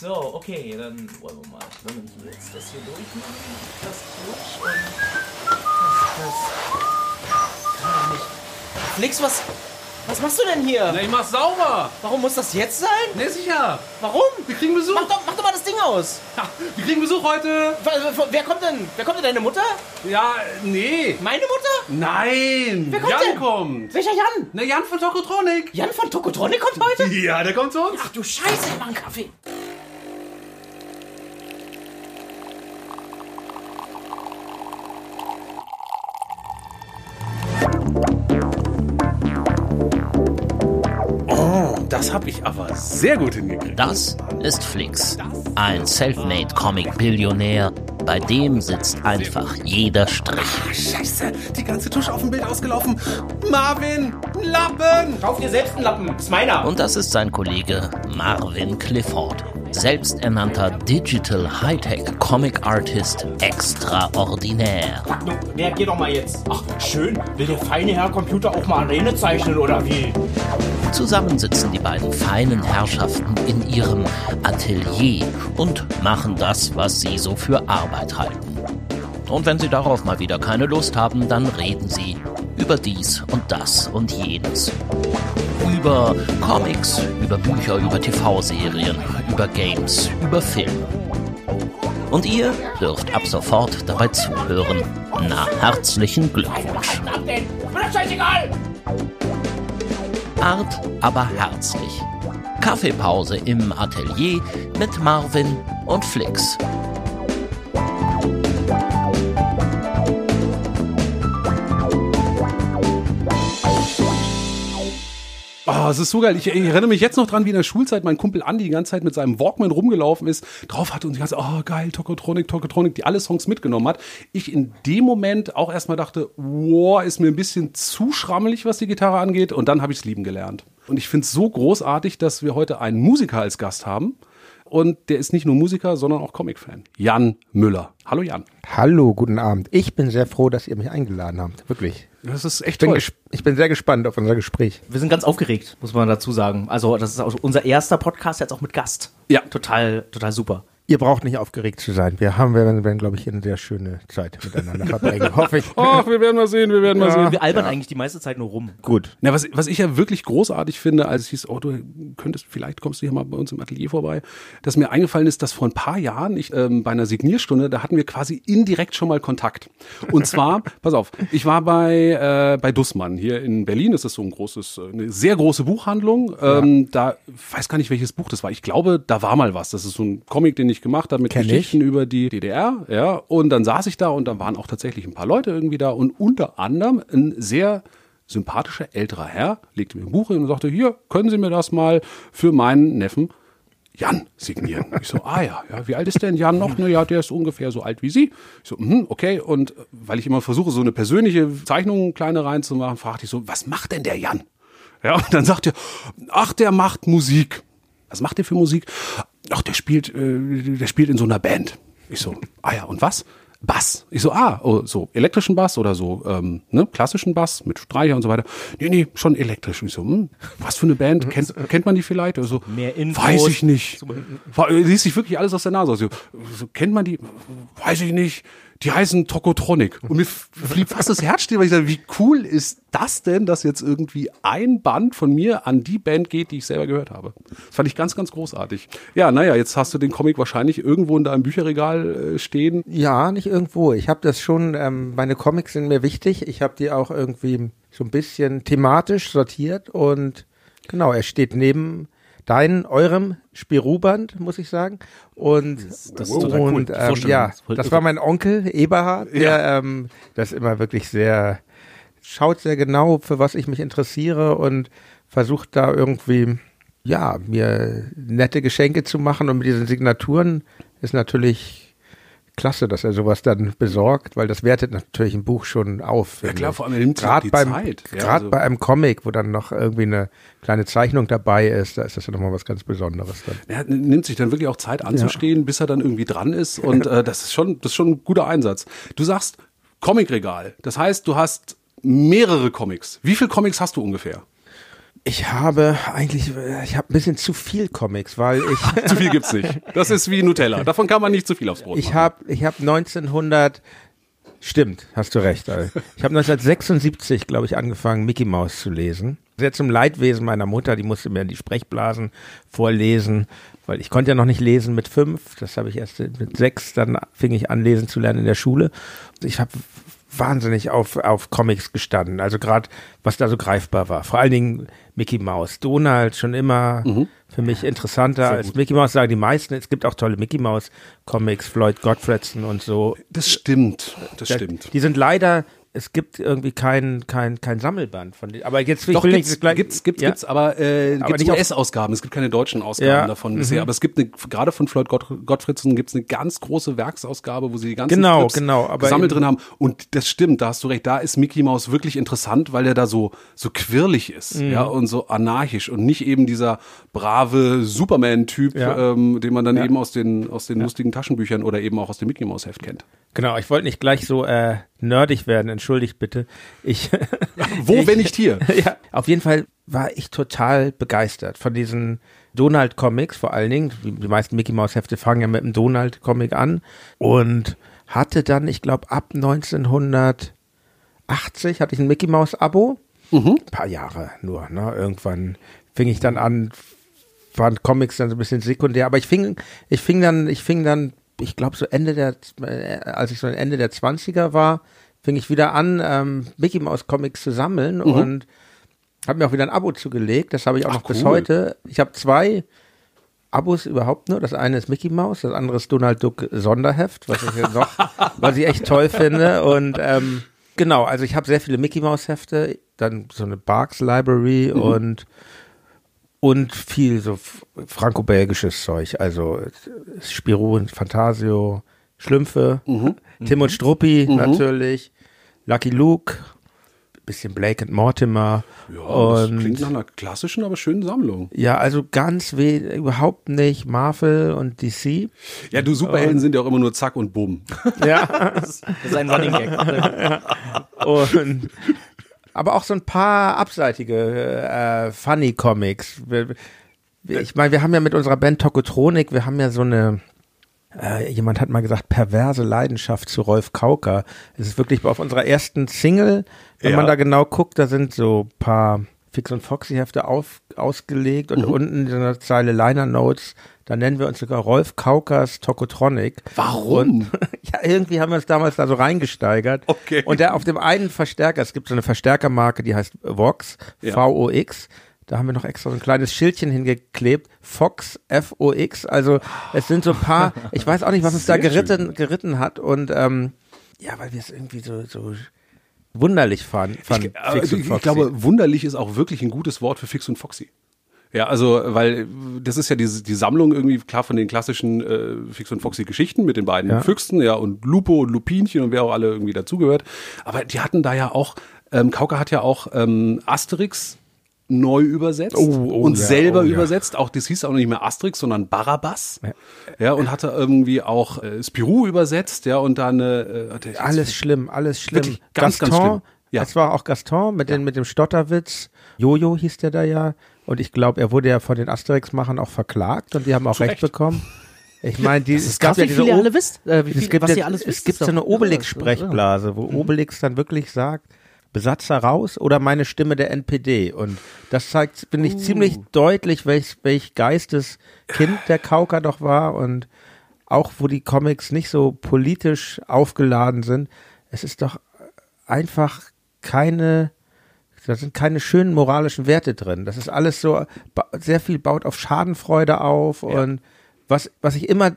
So, okay, dann wollen wir mal. Wenn wir jetzt das hier durchmachen, das durch und das, das kann ja nicht. Flix, was, was machst du denn hier? Na, ich mach sauber. Warum muss das jetzt sein? Ne, sicher. Warum? Wir kriegen Besuch. Mach doch, mach doch mal das Ding aus. Ja, wir kriegen Besuch heute. Wer, wer kommt denn? Wer kommt denn? Deine Mutter? Ja, nee. Meine Mutter? Nein. Wer kommt Jan denn? kommt. Welcher Jan? Na, Jan von Tokotronic. Jan von Tokotronic kommt heute? Ja, der kommt zu uns. Ach du Scheiße, ich mach einen Kaffee. Das hab ich aber sehr gut hingekriegt. Das ist Flix, ein selfmade Comic-Billionär. Bei dem sitzt einfach jeder Strich. Ah, Scheiße, die ganze Tusche auf dem Bild ausgelaufen. Marvin, Lappen. Kauf dir selbst einen Lappen. Ist meiner. Und das ist sein Kollege Marvin Clifford, selbsternannter Digital Hightech Comic Artist extraordinär. Nun, reagier doch mal jetzt. Ach, schön. Will der feine Herr Computer auch mal Arene zeichnen oder wie? Zusammen sitzen die beiden feinen Herrschaften in ihrem Atelier und machen das, was sie so für Arbeit halten. Und wenn sie darauf mal wieder keine Lust haben, dann reden sie über dies und das und jenes. Über Comics, über Bücher, über TV-Serien, über Games, über Film. Und ihr dürft ab sofort dabei zuhören. Na, herzlichen Glückwunsch. Ab denn? Mir doch scheißegal. Art, aber herzlich. Kaffeepause im Atelier mit Marvin und Flix. Oh, es ist so geil. Ich, ich erinnere mich jetzt noch dran, wie in der Schulzeit mein Kumpel Andi die ganze Zeit mit seinem Walkman rumgelaufen ist, drauf hatte und die ganze, oh geil, Tokotronic, Tokotronic, die alle Songs mitgenommen hat. Ich in dem Moment auch erstmal dachte, wow, ist mir ein bisschen zu schrammelig, was die Gitarre angeht. Und dann habe ich es lieben gelernt. Und ich finde es so großartig, dass wir heute einen Musiker als Gast haben. Und der ist nicht nur Musiker, sondern auch Comic-Fan. Jan Müller. Hallo Jan. Hallo, guten Abend. Ich bin sehr froh, dass ihr mich eingeladen habt. Wirklich. Das ist echt Ich bin, ich bin sehr gespannt auf unser Gespräch. Wir sind ganz aufgeregt, muss man dazu sagen. Also, das ist auch unser erster Podcast jetzt auch mit Gast. Ja. Total, total super. Ihr braucht nicht aufgeregt zu sein. Wir haben, wir werden, glaube ich, eine sehr schöne Zeit miteinander verbringen. Hoffe ich. Ach, wir werden mal sehen, wir werden mal sehen. Wir albern eigentlich die meiste Zeit nur rum. Gut. Na, was, was ich ja wirklich großartig finde, als es hieß, oh, du könntest, vielleicht kommst du hier mal bei uns im Atelier vorbei, dass mir eingefallen ist, dass vor ein paar Jahren, ich, ähm, bei einer Signierstunde, da hatten wir quasi indirekt schon mal Kontakt. Und zwar, pass auf, ich war bei, äh, bei Dussmann hier in Berlin, das ist so ein großes, äh, eine sehr große Buchhandlung. Ähm, Da, weiß gar nicht, welches Buch das war. Ich glaube, da war mal was. Das ist so ein Comic, den ich gemacht habe mit Kenn ich. Geschichten über die DDR, ja. Und dann saß ich da und da waren auch tatsächlich ein paar Leute irgendwie da und unter anderem ein sehr sympathischer älterer Herr legte mir ein Buch hin und sagte, hier, können Sie mir das mal für meinen Neffen Jan signieren. Ich so, ah ja, ja, wie alt ist denn Jan noch? Naja, der ist ungefähr so alt wie Sie. Ich so, mhm, okay. Und weil ich immer versuche, so eine persönliche Zeichnung kleine reinzumachen, fragte ich so, was macht denn der Jan? Ja, und dann sagt er, ach, der macht Musik. Was macht der für Musik? Ach, der spielt, äh, der spielt in so einer Band. Ich so, ah ja, und was? Bass. Ich so, ah, oh, so elektrischen Bass oder so, ähm, ne, klassischen Bass mit Streicher und so weiter. Nee, nee, schon elektrisch. Ich so, hm, was für eine Band? Kennt, kennt man die vielleicht? Also, Mehr Infos. Weiß ich nicht. War- Liest sich wirklich alles aus der Nase aus. So, kennt man die? Weiß ich nicht. Die heißen Tokotronic. Und mir f- blieb fast das Herz stehen, weil ich sage, wie cool ist das denn, dass jetzt irgendwie ein Band von mir an die Band geht, die ich selber gehört habe. Das fand ich ganz, ganz großartig. Ja, naja, jetzt hast du den Comic wahrscheinlich irgendwo in deinem Bücherregal äh, stehen. Ja, nicht irgendwo. Ich habe das schon, ähm, meine Comics sind mir wichtig. Ich habe die auch irgendwie so ein bisschen thematisch sortiert und genau, er steht neben dein, eurem Spirou-Band, muss ich sagen. Und, das ist total cool. und Die ähm, ja, das war mein Onkel Eberhard, der ähm, das immer wirklich sehr, schaut sehr genau, für was ich mich interessiere und versucht da irgendwie, ja, mir nette Geschenke zu machen und mit diesen Signaturen ist natürlich klasse, dass er sowas dann besorgt, weil das wertet natürlich ein Buch schon auf. Ja, klar, vor allem nimmt Gerade beim, Zeit. Ja, Gerade also- bei einem Comic, wo dann noch irgendwie eine kleine Zeichnung dabei ist, da ist das ja nochmal was ganz Besonderes dann. Er nimmt sich dann wirklich auch Zeit anzustehen, bis er dann irgendwie dran ist. Und äh, das ist schon, das ist schon ein guter Einsatz. Du sagst Comicregal. Das heißt, du hast mehrere Comics. Wie viele Comics hast du ungefähr? Ich habe eigentlich, ich habe ein bisschen zu viel Comics, weil ich. zu viel gibt's nicht. Das ist wie Nutella. Davon kann man nicht zu viel aufs Brot Ich habe, ich habe 1900. Stimmt, hast du recht. Alter. Ich habe 1976, glaube ich, angefangen, Mickey Mouse zu lesen. Sehr zum Leidwesen meiner Mutter, die musste mir die Sprechblasen vorlesen, weil ich konnte ja noch nicht lesen mit fünf. Das habe ich erst mit sechs, dann fing ich an, lesen zu lernen in der Schule. Ich habe wahnsinnig auf, auf Comics gestanden. Also gerade, was da so greifbar war. Vor allen Dingen Mickey Mouse. Donald schon immer für mich interessanter als Mickey Mouse, sagen die meisten. Es gibt auch tolle Mickey Mouse Comics, Floyd Gottfredson und so. Das stimmt. Das Da- stimmt. Die sind leider, es gibt irgendwie kein, kein, kein Sammelband von denen. Aber jetzt Doch, gibt's, nicht gleich, gibt's, gibt's, ja? gibt's, aber äh, Aber gibt's US-Ausgaben. Es gibt keine deutschen Ausgaben Ja, davon mhm. bisher. Aber es gibt eine, gerade von Floyd Gott, Gottfriedson gibt's eine ganz große Werksausgabe, wo sie die ganzen Genau, Strips genau, aber gesammelt drin haben. Und das stimmt, da hast du recht. Da ist Mickey Mouse wirklich interessant, weil er da so so quirlig ist, Mhm. ja und so anarchisch und nicht eben dieser brave Superman-Typ, Ja. ähm, den man dann eben aus den aus den lustigen Taschenbüchern oder eben auch aus dem Mickey Mouse Heft kennt. Genau, ich wollte nicht gleich so äh, nerdig werden, entschuldigt bitte. Ich, Wo, ich, wenn nicht hier? ja, auf jeden Fall war ich total begeistert von diesen Donald-Comics vor allen Dingen. Die, meisten Mickey Mouse Hefte fangen ja mit einem Donald-Comic an und hatte dann, ich glaube, ab 1980 hatte ich ein Mickey Mouse-Abo. Ein paar Jahre nur, ne? Irgendwann fing ich dann an, waren Comics dann so ein bisschen sekundär, aber ich fing, ich fing dann, ich fing dann, ich glaube so Ende der, äh, als ich so Ende der 20er war, fing ich wieder an, ähm, Mickey Mouse Comics zu sammeln und habe mir auch wieder ein Abo zugelegt. Das habe ich auch Ach, noch bis cool. heute. Ich habe zwei Abos überhaupt nur. Das eine ist Mickey Mouse, das andere ist Donald Duck Sonderheft, was ich jetzt noch, was ich echt toll finde. Und ähm, genau, also ich habe sehr viele Mickey Mouse Hefte, dann so eine Barks Library Mhm. und und viel so franco-belgisches Zeug, also Spirou und Fantasio, Schlümpfe, Mhm. Tim und Struppi natürlich, Lucky Luke, bisschen Blake and Mortimer Ja, das und klingt nach einer klassischen, aber schönen Sammlung. ja, also ganz weh, überhaupt nicht Marvel und DC. Ja, du Superhelden sind ja auch immer nur Zack und Bumm. Ja, Das ist ein Running Gag. und aber auch so ein paar abseitige äh, Funny Comics. Wir- wir- Ich meine, wir haben ja mit unserer Band Tokotronik, wir haben ja so eine äh, jemand hat mal gesagt, perverse Leidenschaft zu Rolf Kauker. Es ist wirklich auf unserer ersten Single, wenn Ja. man da genau guckt, da sind so ein paar Fix und Foxy Hefte auf, ausgelegt und unten in der Zeile Liner Notes, da nennen wir uns sogar Rolf Kaukers Tokotronic. Warum? Und, ja, irgendwie haben wir uns damals da so reingesteigert. Okay. Und der auf dem einen Verstärker, es gibt so eine Verstärkermarke, die heißt Vox, Ja. V-O-X. Da haben wir noch extra so ein kleines Schildchen hingeklebt. Fox, F-O-X. Also es sind so ein paar, ich weiß auch nicht, was uns da Sehr geritten, geritten hat. Und ähm, ja, weil wir es irgendwie so, so wunderlich fanden. fanden Ich, Fix und ich, ich Foxy. glaube, wunderlich ist auch wirklich ein gutes Wort für Fix und Foxy. Ja, also, weil das ist ja diese, die Sammlung irgendwie klar von den klassischen äh, Fix und Foxy Geschichten mit den beiden Ja. Füchsen, ja, und Lupo und Lupinchen und wer auch alle irgendwie dazugehört. Aber die hatten da ja auch, ähm, Kauka hat ja auch ähm, Asterix neu übersetzt Oh, oh, und ja, selber oh, ja. übersetzt. Auch das hieß auch nicht mehr Asterix, sondern Barabbas. Ja, und hatte irgendwie auch äh, Spirou übersetzt, ja, und dann äh, Alles schlimm, alles schlimm. Ganz, Gaston, ganz schlimm. Ja. es war auch Gaston mit, den, mit dem Stotterwitz. Jojo hieß der da ja. Und ich glaube, er wurde ja von den Asterix-Machern auch verklagt und die haben auch recht Recht. bekommen. Ich meine, die, es gab ja diese alle wisst, äh, wie es viel, gibt, was ja- ihr alles es gibt so eine. Obelix-Sprechblase, wo Obelix dann wirklich sagt, Besatzer raus oder meine Stimme der NPD. Und das zeigt, finde ich, ziemlich deutlich, welch, welch Geisteskind der Kauker doch war und auch wo die Comics nicht so politisch aufgeladen sind. Es ist doch einfach keine, da sind keine schönen moralischen Werte drin. Das ist alles so, sehr viel baut auf Schadenfreude auf und was, was ich immer,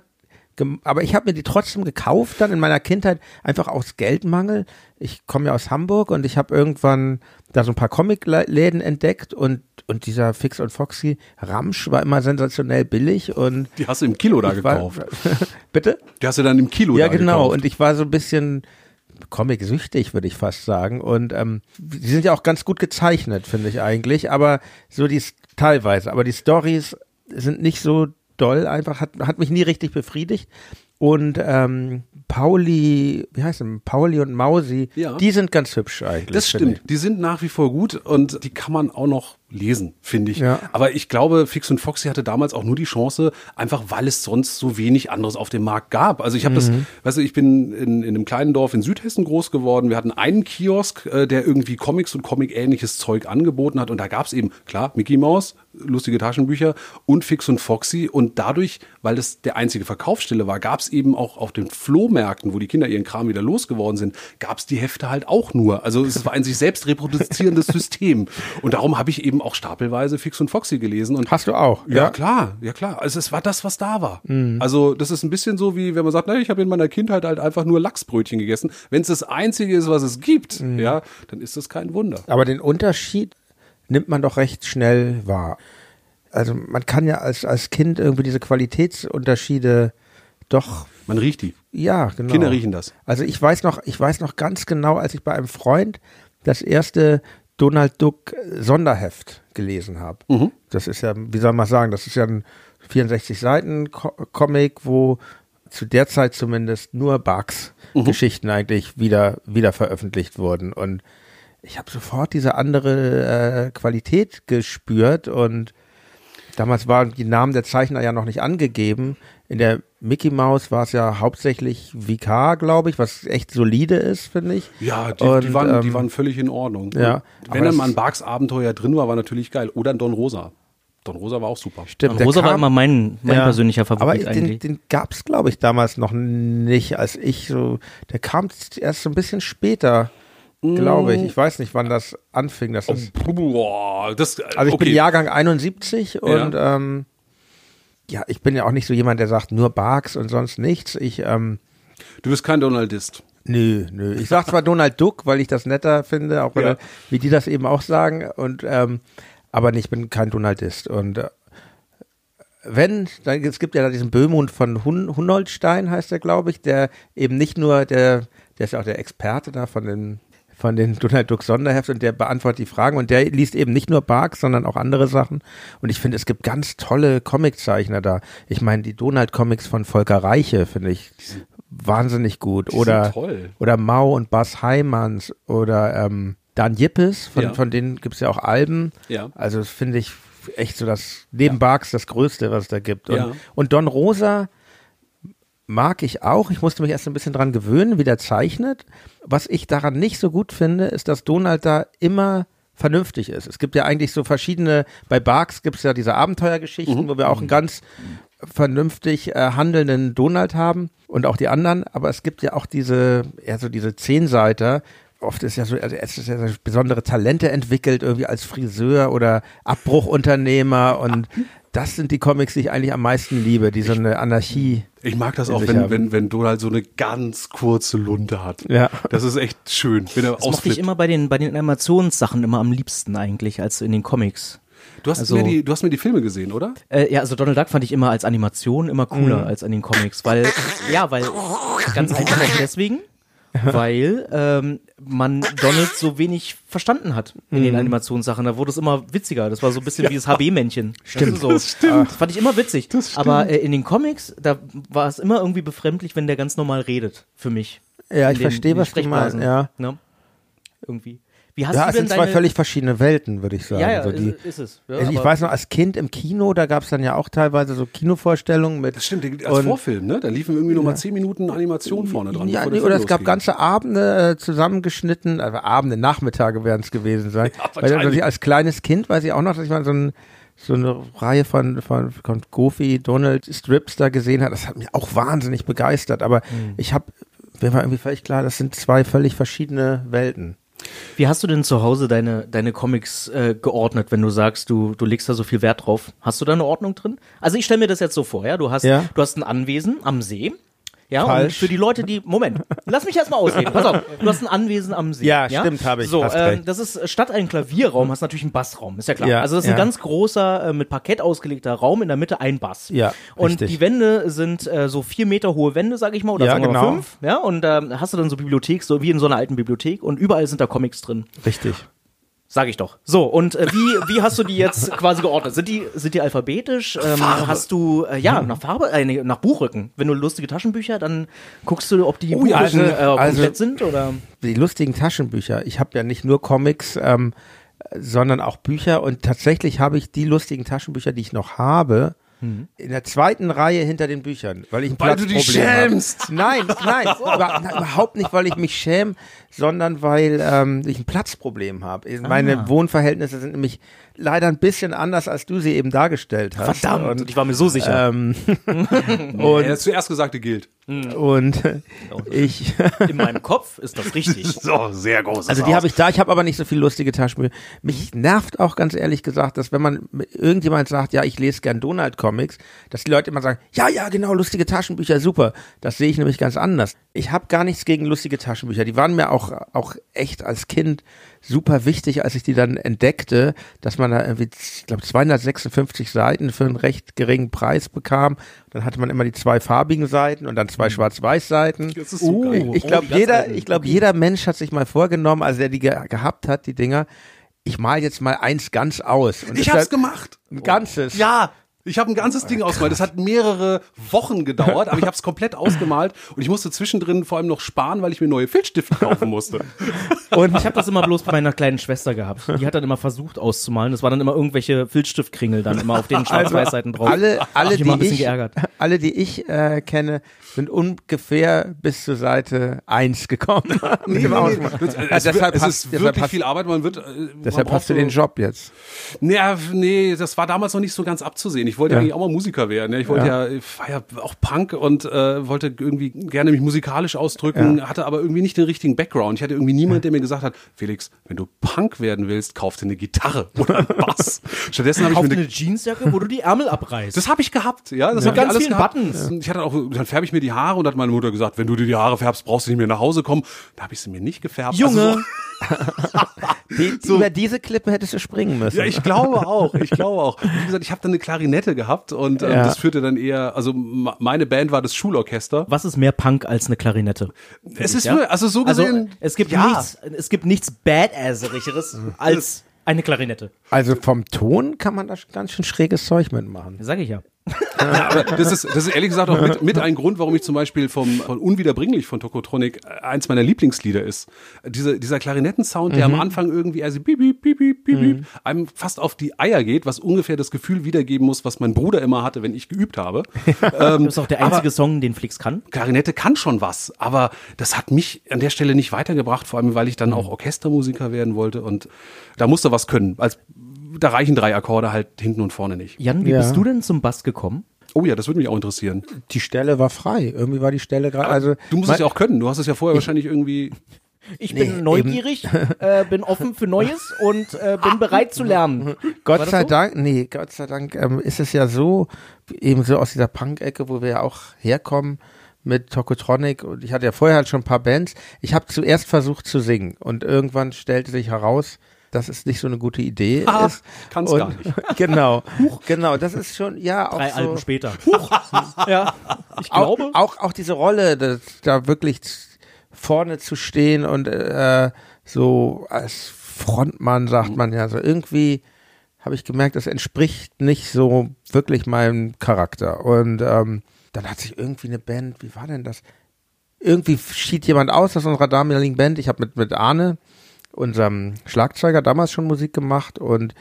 aber ich habe mir die trotzdem gekauft dann in meiner Kindheit, einfach aus Geldmangel. Ich komme ja aus Hamburg und ich habe irgendwann da so ein paar Comicläden entdeckt und, und dieser Fix und Foxy Ramsch war immer sensationell billig und Die hast du im Kilo da ich war- gekauft. Bitte? Die hast du dann im Kilo Ja, da genau. gekauft. Und ich war so ein bisschen Comic-süchtig, würde ich fast sagen. Und ähm, die sind ja auch ganz gut gezeichnet, finde ich eigentlich. Aber so die teilweise. Aber die Stories sind nicht so doll. Einfach hat hat mich nie richtig befriedigt. Und ähm, Pauli, wie heißt denn? Pauli und Mausi, Ja. die sind ganz hübsch eigentlich. Das stimmt. Die sind nach wie vor gut und die kann man auch noch lesen, finde ich. Ja. Aber ich glaube, Fix und Foxy hatte damals auch nur die Chance, einfach weil es sonst so wenig anderes auf dem Markt gab. Also ich habe das, weißt du, ich bin in, in einem kleinen Dorf in Südhessen groß geworden. Wir hatten einen Kiosk, äh, der irgendwie Comics und Comic-ähnliches Zeug angeboten hat. Und da gab es eben, klar, Mickey Mouse, lustige Taschenbücher und Fix und Foxy. Und dadurch, weil das der einzige Verkaufsstelle war, gab es eben auch auf den Flohmärkten, wo die Kinder ihren Kram wieder losgeworden sind, gab es die Hefte halt auch nur. Also es war ein sich selbst reproduzierendes System. Und darum habe ich eben auch stapelweise Fix und Foxy gelesen. Und Hast du auch? ja, klar, ja klar. Also es war das, was da war. Also das ist ein bisschen so wie, wenn man sagt, na, ich habe in meiner Kindheit halt einfach nur Lachsbrötchen gegessen. Wenn es das Einzige ist, was es gibt, ja, dann ist das kein Wunder. Aber den Unterschied nimmt man doch recht schnell wahr. Also man kann ja als, als Kind irgendwie diese Qualitätsunterschiede doch, Man riecht die. ja, genau. Kinder riechen das. Also ich weiß noch, ich weiß noch ganz genau, als ich bei einem Freund das erste Donald Duck Sonderheft gelesen habe. Mhm. Das ist ja, wie soll man sagen, das ist ja ein 64 Seiten Co Comic, wo zu der Zeit zumindest nur Bugs Mhm. Geschichten eigentlich wieder wieder veröffentlicht wurden und ich habe sofort diese andere äh, Qualität gespürt und damals waren die Namen der Zeichner ja noch nicht angegeben. In der Mickey Mouse war es ja hauptsächlich VK, glaube ich, was echt solide ist, finde ich. Ja, die, Und, die, waren, die ähm, waren völlig in Ordnung. ja, Und wenn dann mal ein Barks Abenteuer drin war, war natürlich geil. Oder ein Don Rosa. Don Rosa war auch super. Stimmt, Und der Rosa war kam- immer mein, mein Ja. persönlicher Favorit Aber den, eigentlich. den gab es, glaube ich, damals noch nicht, als ich so, der kam erst so ein bisschen später, glaube ich. Ich weiß nicht, wann das anfing. Dass das, Boah, das, also ich okay. bin Jahrgang 71 und ähm, ja, ich bin ja auch nicht so jemand, der sagt nur Barks und sonst nichts. Ich, ähm, Du bist kein Donaldist. Nö, nö. Ich sag zwar Donald Duck, weil ich das netter finde, auch Ja. wie die das eben auch sagen. Und ähm, aber nee, ich bin kein Donaldist. Und äh, wenn, dann es gibt ja da diesen Böhmund von Hun Hunoltstein, heißt der, glaube ich, der eben nicht nur der, der ist ja auch der Experte da von den von den Donald Duck Sonderheft und der beantwortet die Fragen und der liest eben nicht nur Barks, sondern auch andere Sachen. Und ich finde, es gibt ganz tolle Comiczeichner da. Ich meine, die Donald Comics von Volker Reiche finde ich wahnsinnig gut. Oder oder Mau und Bas Heimanns oder ähm, Dan Jippes, von, Ja. von denen gibt es ja auch Alben. Ja. Also das finde ich echt so das, neben Barks das Größte, was es da gibt. Und, Ja. und Don Rosa mag ich auch. Ich musste mich erst ein bisschen dran gewöhnen, wie der zeichnet. Was ich daran nicht so gut finde, ist, dass Donald da immer vernünftig ist. Es gibt ja eigentlich so verschiedene, bei Barks gibt es ja diese Abenteuergeschichten, wo wir auch einen ganz vernünftig äh, handelnden Donald haben und auch die anderen, aber es gibt ja auch diese, eher so diese Zehnseiter, oft ist ja so, also es ist ja so besondere Talente entwickelt, irgendwie als Friseur oder Abbruchunternehmer und das sind die Comics, die ich eigentlich am meisten liebe, die so eine Anarchie. Ich mag das auch, wenn, haben. wenn, wenn Donald so eine ganz kurze Lunte hat. Ja. Das ist echt schön, wenn er Das mochte ich ausflippt. immer bei den, bei den Animationssachen immer am liebsten eigentlich, als in den Comics. Du hast, also- mir die, du hast mir die Filme gesehen, oder? Äh, ja, also Donald Duck fand ich immer als Animation immer cooler als an den Comics, weil, ja, weil, ganz einfach deswegen, weil ähm, man Donald so wenig verstanden hat in den Animationssachen. Da wurde es immer witziger. Das war so ein bisschen wie das HB-Männchen. Stimmt. So. Das, stimmt. das fand ich immer witzig. Aber äh, in den Comics, da war es immer irgendwie befremdlich, wenn der ganz normal redet, für mich. Ja, In ich verstehe, was du meinst. Ja, Ne? Irgendwie. Wie hast ja du es denn sind zwei deine... völlig verschiedene Welten, würde ich sagen. ja, ja, so die, ist, ist es. Ja, Also ich weiß noch, als Kind im Kino, da gab es dann ja auch teilweise so Kinovorstellungen mit. Das stimmt, als Und- Vorfilm, ne? Da liefen irgendwie noch mal zehn Minuten Animation vorne dran. Ja, nee, der oder es gab ganze Abende äh, zusammengeschnitten, also Abende, Nachmittage werden es gewesen sein. Ja, Weil ich als kleines Kind weiß ich auch noch, dass ich mal so, ein, so eine Reihe von, von, von Goofy, Donald Strips da gesehen habe. Das hat mich auch wahnsinnig begeistert. Aber Hm. ich habe, mir war irgendwie völlig klar, das sind zwei völlig verschiedene Welten. Wie hast du denn zu Hause deine, deine Comics äh, geordnet, wenn du sagst, du, du legst da so viel Wert drauf? Hast du da eine Ordnung drin? Also ich stelle mir das jetzt so vor, ja, du hast, Ja. du hast ein Anwesen am See. Ja, und Falsch. für die Leute, die, Moment, lass mich erst mal ausreden, pass auf, du hast ein Anwesen am See. Ja, stimmt, habe ich, So, ähm, das ist, statt ein Klavierraum, hast du natürlich einen Bassraum, ist ja klar. Ja, also das ist ja. ein ganz großer, äh, mit Parkett ausgelegter Raum, in der Mitte ein Bass. Ja, Und richtig. die Wände sind äh, so vier Meter hohe Wände, sag ich mal, oder Ja, sagen wir mal genau. fünf. Ja, und ähm, hast du dann so Bibliothek, so wie in so einer alten Bibliothek und überall sind da Comics drin. Richtig. Sag ich doch. So, und äh, wie, wie hast du die jetzt quasi geordnet? Sind die, sind die alphabetisch? Ähm, hast du, äh, ja, nach Farbe, äh, nee, nach Buchrücken. Wenn du lustige Taschenbücher, dann guckst du, ob die Oh ja, Buchrücken also- äh, komplett also- sind oder. die lustigen Taschenbücher. Ich habe ja nicht nur Comics. Ähm, sondern auch Bücher. Und tatsächlich habe ich die lustigen Taschenbücher, die ich noch habe, in der zweiten Reihe hinter den Büchern, weil ich ein Weil du dich Platzproblem schämst. Nein, nein, über, nein, überhaupt nicht, weil ich mich schäme, sondern weil ähm, ich ein Platzproblem habe. Meine Wohnverhältnisse sind nämlich leider ein bisschen anders, als du sie eben dargestellt hast. Verdammt, Und, ich war mir so sicher. ähm, Und das zuerst Gesagte gilt. und ich, In meinem Kopf ist das richtig. So, sehr groß. also die habe ich da, ich habe aber nicht so viel lustige Taschenbücher. Mich nervt auch ganz ehrlich gesagt, dass wenn man irgendjemand sagt, ja, ich lese gern Donald Comics, dass die Leute immer sagen, ja, ja, genau, lustige Taschenbücher, super. Das sehe ich nämlich ganz anders. Ich habe gar nichts gegen lustige Taschenbücher. Die waren mir auch, auch echt als Kind super wichtig, als ich die dann entdeckte, dass man da irgendwie, ich glaube, 256 Seiten für einen recht geringen Preis bekam. Dann hatte man immer die zwei farbigen Seiten und dann zwei schwarz-weiß Seiten. Das ist so geil. Ich glaube, Oh, die ganz jeder, alten. ich glaube, jeder Mensch hat sich mal vorgenommen, also der die ge gehabt hat, die Dinger, ich mal jetzt mal eins ganz aus. Und Ich hab's hat gemacht. Ein ganzes. Ja, ich habe ein ganzes Ding ausgemalt. Das hat mehrere Wochen gedauert, aber ich habe es komplett ausgemalt und ich musste zwischendrin vor allem noch sparen, weil ich mir neue Filzstifte kaufen musste. Und Ich habe das immer bloß bei meiner kleinen Schwester gehabt. Die hat dann immer versucht auszumalen. Das war dann immer irgendwelche Filzstiftkringel dann immer auf den Schwarz-Weiß-Seiten drauf. alle, alle, ich die bisschen ich, geärgert. alle, die ich äh, kenne, sind ungefähr bis zur Seite 1 gekommen. Mit dem Ausmalen. Es, Ja, es, deshalb es hast- ist wirklich viel Arbeit. Man wird. äh, man Deshalb braucht hast du den Job jetzt. Naja, nee, das war damals noch nicht so ganz abzusehen. Ich wollte Ja. eigentlich auch mal Musiker werden. Ja. Ich wollte ja, ich war ja auch Punk und äh, wollte irgendwie gerne mich musikalisch ausdrücken, hatte aber irgendwie nicht den richtigen Background. Ich hatte irgendwie niemand, der mir gesagt hat, Felix, wenn du Punk werden willst, kauf dir eine Gitarre oder einen Bass. Stattdessen habe ich Kauf mir dir eine eine Jeansjacke, wo du die Ärmel abreißt. das habe ich gehabt, ja. Das hab ich ganz alles vielen gehabt. Buttons. Ich hatte auch, dann färbe ich mir die Haare und hat meine Mutter gesagt, wenn du dir die Haare färbst, brauchst du nicht mehr nach Hause kommen. Da habe ich sie mir nicht gefärbt. Junge, Also Die, Über diese Klippe hättest du springen müssen. Ja, ich glaube auch. Ich glaube auch. Wie gesagt, ich habe dann eine Klarinette gehabt und ähm, Ja. das führte dann eher, also meine Band war das Schulorchester. was ist mehr Punk als eine Klarinette? Es ist ja? also so Also gesehen. es gibt ja. nichts, es gibt nichts Badasserisches als eine Klarinette. Also vom Ton kann man da ganz schön schräges Zeug mitmachen. Sag ich ja. Aber das ist, das ist ehrlich gesagt auch mit, mit ein Grund, warum ich zum Beispiel vom, von Unwiederbringlich von Tokotronic äh, eins meiner Lieblingslieder ist. Diese, dieser Klarinettensound, der am Anfang irgendwie also piep, piep, piep, piep, piep, piep, einem fast auf die Eier geht, was ungefähr das Gefühl wiedergeben muss, was mein Bruder immer hatte, wenn ich geübt habe. Das ist auch der einzige Song, den Flix kann. Klarinette kann schon was, aber das hat mich an der Stelle nicht weitergebracht, vor allem weil ich dann auch Orchestermusiker werden wollte und da musste was können. Als, da reichen drei Akkorde halt hinten und vorne nicht. Jan, wie Ja. bist du denn zum Bass gekommen? Oh ja, das würde mich auch interessieren. Die Stelle war frei. Irgendwie war die Stelle gerade. Also Du musst es ja auch können. Du hast es ja vorher wahrscheinlich irgendwie. Ich Nee, bin neugierig, äh, bin offen für Neues und äh, bin bereit zu lernen. Gott sei so? Dank, nee, Gott sei Dank ähm, ist es ja so, eben so aus dieser Punk-Ecke, wo wir ja auch herkommen mit Tokotronic und ich hatte ja vorher halt schon ein paar Bands. Ich habe zuerst versucht zu singen und irgendwann stellte sich heraus, dass es nicht so eine gute Idee Ah, ist. kann's Und- gar nicht. Genau, genau, das ist schon, ja, auch Drei so. Alben später. ja, ich auch, glaube. auch, auch diese Rolle, das, da wirklich vorne zu stehen und äh, so als Frontmann, sagt man ja, so irgendwie habe ich gemerkt, das entspricht nicht so wirklich meinem Charakter. Und ähm, dann hat sich irgendwie eine Band, wie war denn das? Irgendwie schied jemand aus aus unserer damaligen Band. Ich habe mit, mit Arne, unserem Schlagzeuger, damals schon Musik gemacht und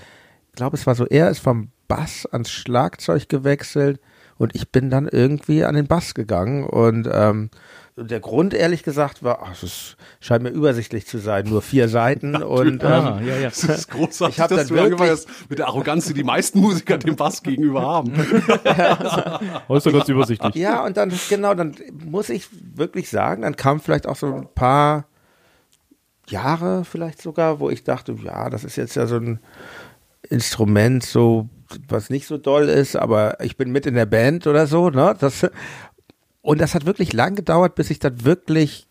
ich glaube, es war so, er ist vom Bass ans Schlagzeug gewechselt und ich bin dann irgendwie an den Bass gegangen und ähm, der Grund, ehrlich gesagt, war, ach, es scheint mir übersichtlich zu sein, nur vier Seiten und Ah, ähm, ja, ja. Das ist großartig, Ich hab dass dann du wirklich- mit der Arroganz, die die meisten Musiker dem Bass gegenüber haben. Doch ganz übersichtlich. ja, und dann, genau, dann muss ich wirklich sagen, dann kam vielleicht auch so ein paar Jahre vielleicht sogar, wo ich dachte, ja, das ist jetzt ja so ein Instrument, so, was nicht so doll ist, aber ich bin mit in der Band oder so, ne? Das, und das hat wirklich lang gedauert, bis ich dann wirklich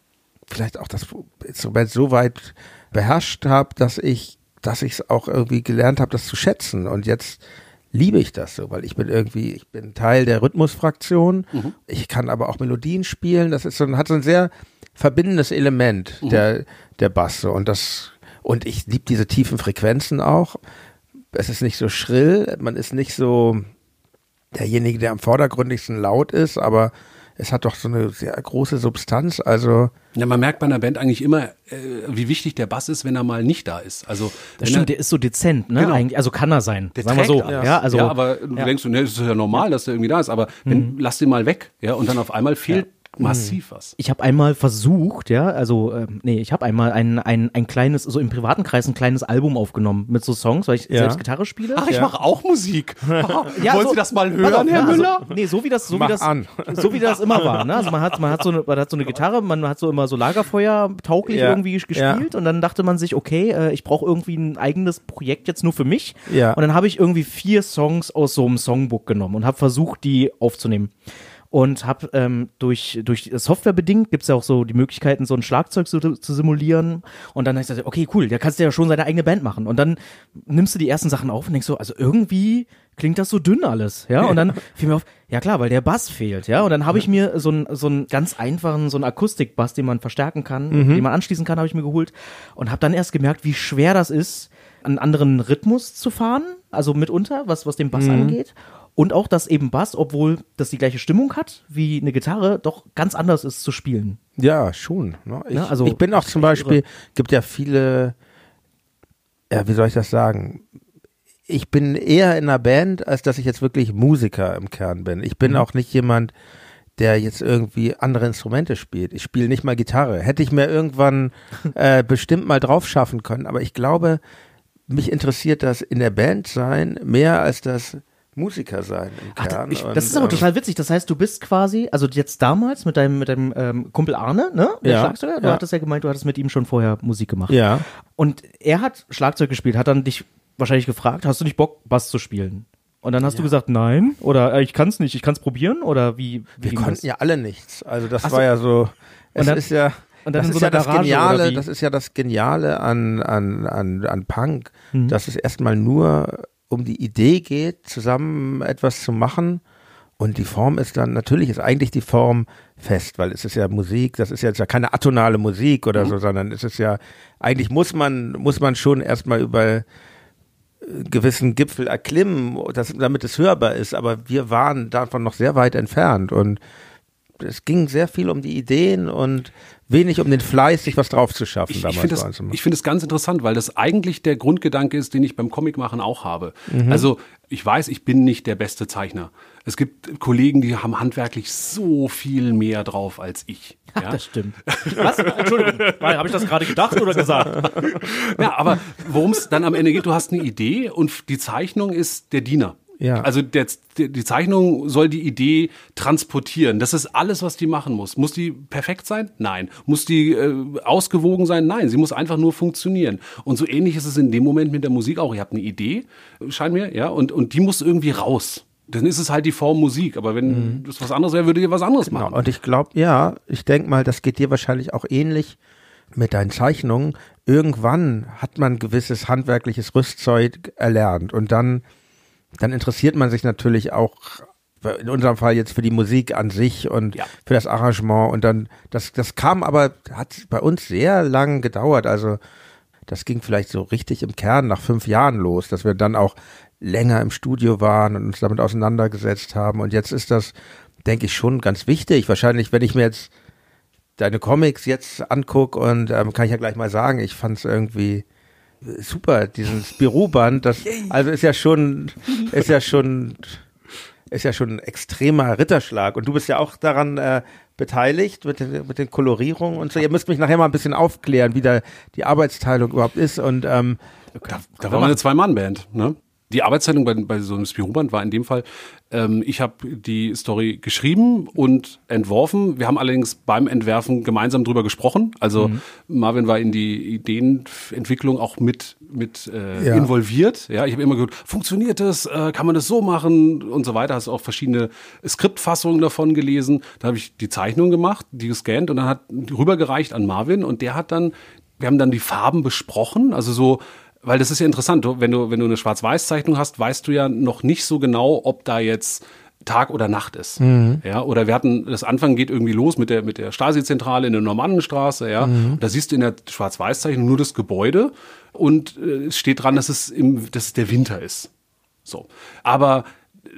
vielleicht auch das Instrument so weit beherrscht habe, dass ich, dass ich es auch irgendwie gelernt habe, das zu schätzen. Und jetzt liebe ich das so, weil ich bin irgendwie, ich bin Teil der Rhythmusfraktion. Ich kann aber auch Melodien spielen. Das ist so, ein- hat so ein sehr verbindendes Element der der Bass so. und das und ich liebe diese tiefen Frequenzen auch. Es ist nicht so schrill, man ist nicht so derjenige, der am vordergründigsten laut ist, aber es hat doch so eine sehr große Substanz. Also Ja, man merkt bei einer Band eigentlich immer, äh, wie wichtig der Bass ist, wenn er mal nicht da ist. Also Das stimmt, er, der ist so dezent, ne? Genau. Eigentlich, also kann er sein. der sagen wir so. Ja, also ja, aber du ja. Mhm. denkst, ne, das ist ja normal, dass der irgendwie da ist, aber wenn, lass den mal weg, ja, und dann auf einmal fehlt massiv was. ich habe einmal versucht, ja, also ähm, nee, ich habe einmal ein, ein, ein kleines, so im privaten Kreis ein kleines Album aufgenommen mit so Songs, weil ich Ja. selbst Gitarre spiele. Ach, ich mache auch Musik. Ja, Wollen so- Sie das mal hören, auf, Herr Müller? Also, nee, so wie das, so Mach wie das, an. so wie das immer war. Ne? Also man hat, man hat so eine, man hat so eine Gitarre, man hat so immer so Lagerfeuer tauglich Ja. irgendwie gespielt und dann dachte man sich, okay, äh, ich brauche irgendwie ein eigenes Projekt jetzt nur für mich. Ja. Und dann habe ich irgendwie vier Songs aus so einem Songbook genommen und habe versucht, die aufzunehmen. Und habe ähm, durch, durch Software bedingt, gibt's ja auch so die Möglichkeiten, so ein Schlagzeug zu, zu simulieren. Und dann habe ich gesagt, okay, cool, da kannst du ja schon seine eigene Band machen. Und dann nimmst du die ersten Sachen auf und denkst so, also irgendwie klingt das so dünn alles, ja. Und dann fiel mir auf, ja klar, weil der Bass fehlt, ja. Und dann habe ich mir so einen so einen ganz einfachen, so einen Akustikbass, den man verstärken kann, den man anschließen kann, habe ich mir geholt und habe dann erst gemerkt, wie schwer das ist, einen anderen Rhythmus zu fahren, also mitunter, was was den Bass angeht. Und auch, dass eben Bass, obwohl das die gleiche Stimmung hat wie eine Gitarre, doch ganz anders ist zu spielen. Ja, schon. Ne? Ich, Ja, also ich bin auch zum Beispiel, irre. gibt ja viele, ja, wie soll ich das sagen? Ich bin eher in einer Band, als dass ich jetzt wirklich Musiker im Kern bin. Ich Mhm. bin auch nicht jemand, der jetzt irgendwie andere Instrumente spielt. Ich spiele nicht mal Gitarre. Hätte ich mir irgendwann äh, bestimmt mal drauf schaffen können, aber ich glaube, mich interessiert das in der Band sein mehr als das Musiker sein im Ach, Kern. ich, Und, das ist aber ähm, total witzig. Das heißt, du bist quasi, also jetzt damals mit deinem, mit deinem ähm, Kumpel Arne, ne? Der Ja, Schlagzeuger, du ja. hattest ja gemeint, du hattest mit ihm schon vorher Musik gemacht. Ja. Und er hat Schlagzeug gespielt, hat dann dich wahrscheinlich gefragt, hast du nicht Bock, Bass zu spielen? Und dann hast du gesagt, nein, oder äh, ich kann es nicht, ich kann es probieren, oder wie? wie Wir konnten das? ja alle nichts. Also das Ach so. war ja so. Es dann- ist ja. und das ist so ja einer das Garage, Geniale. Das ist ja das Geniale an an an an Punk, Mhm. dass es erstmal nur um die Idee geht, zusammen etwas zu machen. Und die Form ist dann, natürlich ist eigentlich die Form fest, weil es ist ja Musik, das ist jetzt ja keine atonale Musik Mhm. oder so, sondern es ist ja, eigentlich muss man, muss man schon erstmal über gewissen Gipfel erklimmen, das, damit es hörbar ist, aber wir waren davon noch sehr weit entfernt und es ging sehr viel um die Ideen und wenig um den Fleiß, sich was drauf zu schaffen Ich, ich finde das, ich finde es ganz interessant, weil das eigentlich der Grundgedanke ist, den ich beim Comicmachen auch habe. Also ich weiß, ich bin nicht der beste Zeichner. Es gibt Kollegen, die haben handwerklich so viel mehr drauf als ich. Ja? Das stimmt. Was? Entschuldigung, habe ich das gerade gedacht oder gesagt? Ja, aber worum es dann am Ende geht, du hast eine Idee und die Zeichnung ist der Diener. Ja. Also der, die Zeichnung soll die Idee transportieren. Das ist alles, was die machen muss. Muss die perfekt sein? Nein. Muss die äh, ausgewogen sein? Nein. Sie muss einfach nur funktionieren. Und so ähnlich ist es in dem Moment mit der Musik auch. Ihr habt eine Idee, scheint mir, ja, und, und die muss irgendwie raus. Dann ist es halt die Form Musik. Aber wenn das was anderes wäre, würdet ihr was anderes Genau. machen. Und ich glaube, ja, ich denke mal, das geht dir wahrscheinlich auch ähnlich mit deinen Zeichnungen. Irgendwann hat man gewisses handwerkliches Rüstzeug erlernt und dann, dann interessiert man sich natürlich auch in unserem Fall jetzt für die Musik an sich und Ja. für das Arrangement und dann, das, das kam aber, hat bei uns sehr lang gedauert, also das ging vielleicht so richtig im Kern nach fünf Jahren los, dass wir dann auch länger im Studio waren und uns damit auseinandergesetzt haben. Und jetzt ist das, denke ich, schon ganz wichtig. Wahrscheinlich, wenn ich mir jetzt deine Comics jetzt angucke und ähm, kann ich ja gleich mal sagen, ich fand es irgendwie super, diesen Spirou-Band, das, also ist ja schon, ist ja schon, ist ja schon ein extremer Ritterschlag. Und du bist ja auch daran äh, beteiligt mit, den- mit den Kolorierungen und so. Ihr müsst mich nachher mal ein bisschen aufklären, wie da die Arbeitsteilung überhaupt ist. Und ähm, Da war mal eine Zwei-Mann-Band. Ne? Die Arbeitszeitung bei, bei so einem Spirou-Band war in dem Fall, ähm, ich habe die Story geschrieben und entworfen. Wir haben allerdings beim Entwerfen gemeinsam drüber gesprochen. Also Marvin war in die Ideenentwicklung auch mit, mit äh, Ja. involviert. Ja, ich habe immer gesagt, funktioniert das? Äh, kann man das so machen? Und so weiter. Hast auch verschiedene Skriptfassungen davon gelesen. Da habe ich die Zeichnung gemacht, die gescannt und dann hat rübergereicht an Marvin und der hat dann, wir haben dann die Farben besprochen. Also so weil das ist ja interessant, wenn du, wenn du eine Schwarz-Weiß-Zeichnung hast, weißt du ja noch nicht so genau, ob da jetzt Tag oder Nacht ist. Ja, oder wir hatten, das Anfang geht irgendwie los mit der, mit der Stasi-Zentrale in der Normannenstraße, ja. Und Da siehst du in der Schwarz-Weiß-Zeichnung nur das Gebäude und äh, es steht dran, dass es im, dass es der Winter ist. So. Aber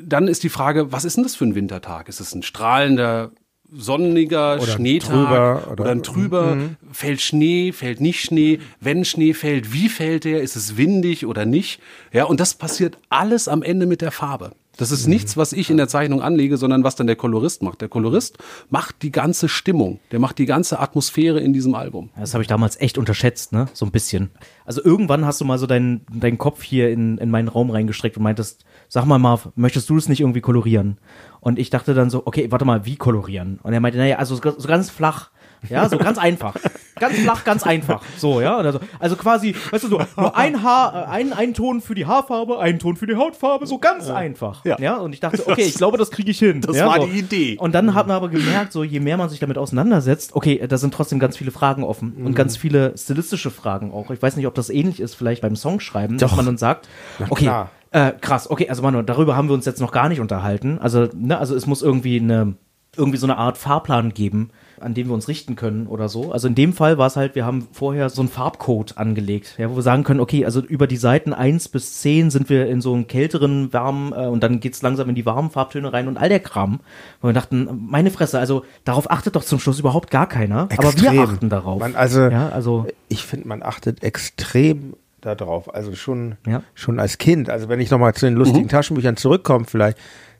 dann ist die Frage, was ist denn das für ein Wintertag? Ist es ein strahlender sonniger Oder Schneetag trüber oder, oder- ein trüber, fällt Schnee, fällt nicht Schnee, wenn Schnee fällt, wie fällt der, ist es windig oder nicht? Ja, und das passiert alles am Ende mit der Farbe. Das ist nichts, was ich in der Zeichnung anlege, sondern was dann der Kolorist macht. Der Kolorist macht die ganze Stimmung, der macht die ganze Atmosphäre in diesem Album. Das habe ich damals echt unterschätzt, ne? So ein bisschen. Also irgendwann hast du mal so deinen, deinen Kopf hier in, in meinen Raum reingestreckt und meintest, sag mal Marv, möchtest du es nicht irgendwie kolorieren? Und ich dachte dann so, okay, warte mal, wie kolorieren? Und er meinte, naja, also so so ganz flach. Ja, so ganz einfach. Ganz flach, ganz einfach. So, ja. Also, also quasi, weißt du, so, nur ein Haar, äh, ein, ein Ton für die Haarfarbe, ein Ton für die Hautfarbe, so ganz einfach. Ja. ja. Und ich dachte, okay, ich glaube, das kriege ich hin. Das ja, war so. die Idee. Und dann hat man aber gemerkt, so je mehr man sich damit auseinandersetzt, okay, da sind trotzdem ganz viele Fragen offen und ganz viele stilistische Fragen auch. Ich weiß nicht, ob das ähnlich ist, vielleicht beim Songschreiben, dass man dann sagt, okay, klar. äh, krass, okay, also Manu, darüber haben wir uns jetzt noch gar nicht unterhalten. Also, ne, also es muss irgendwie eine irgendwie so eine Art Fahrplan geben, an dem wir uns richten können oder so. Also in dem Fall war es halt, wir haben vorher so einen Farbcode angelegt, ja, wo wir sagen können, okay, also über die Seiten 1 bis 10 sind wir in so einem kälteren, warmen äh, und dann geht's langsam in die warmen Farbtöne rein und all der Kram. Wo wir dachten, meine Fresse, also darauf achtet doch zum Schluss überhaupt gar keiner, aber wir Extrem. achten darauf. Man, also, ja, also ich finde, man achtet extrem darauf. Also schon, Ja. schon als Kind. Also wenn ich nochmal zu den lustigen Mhm. Taschenbüchern zurückkomme, vielleicht,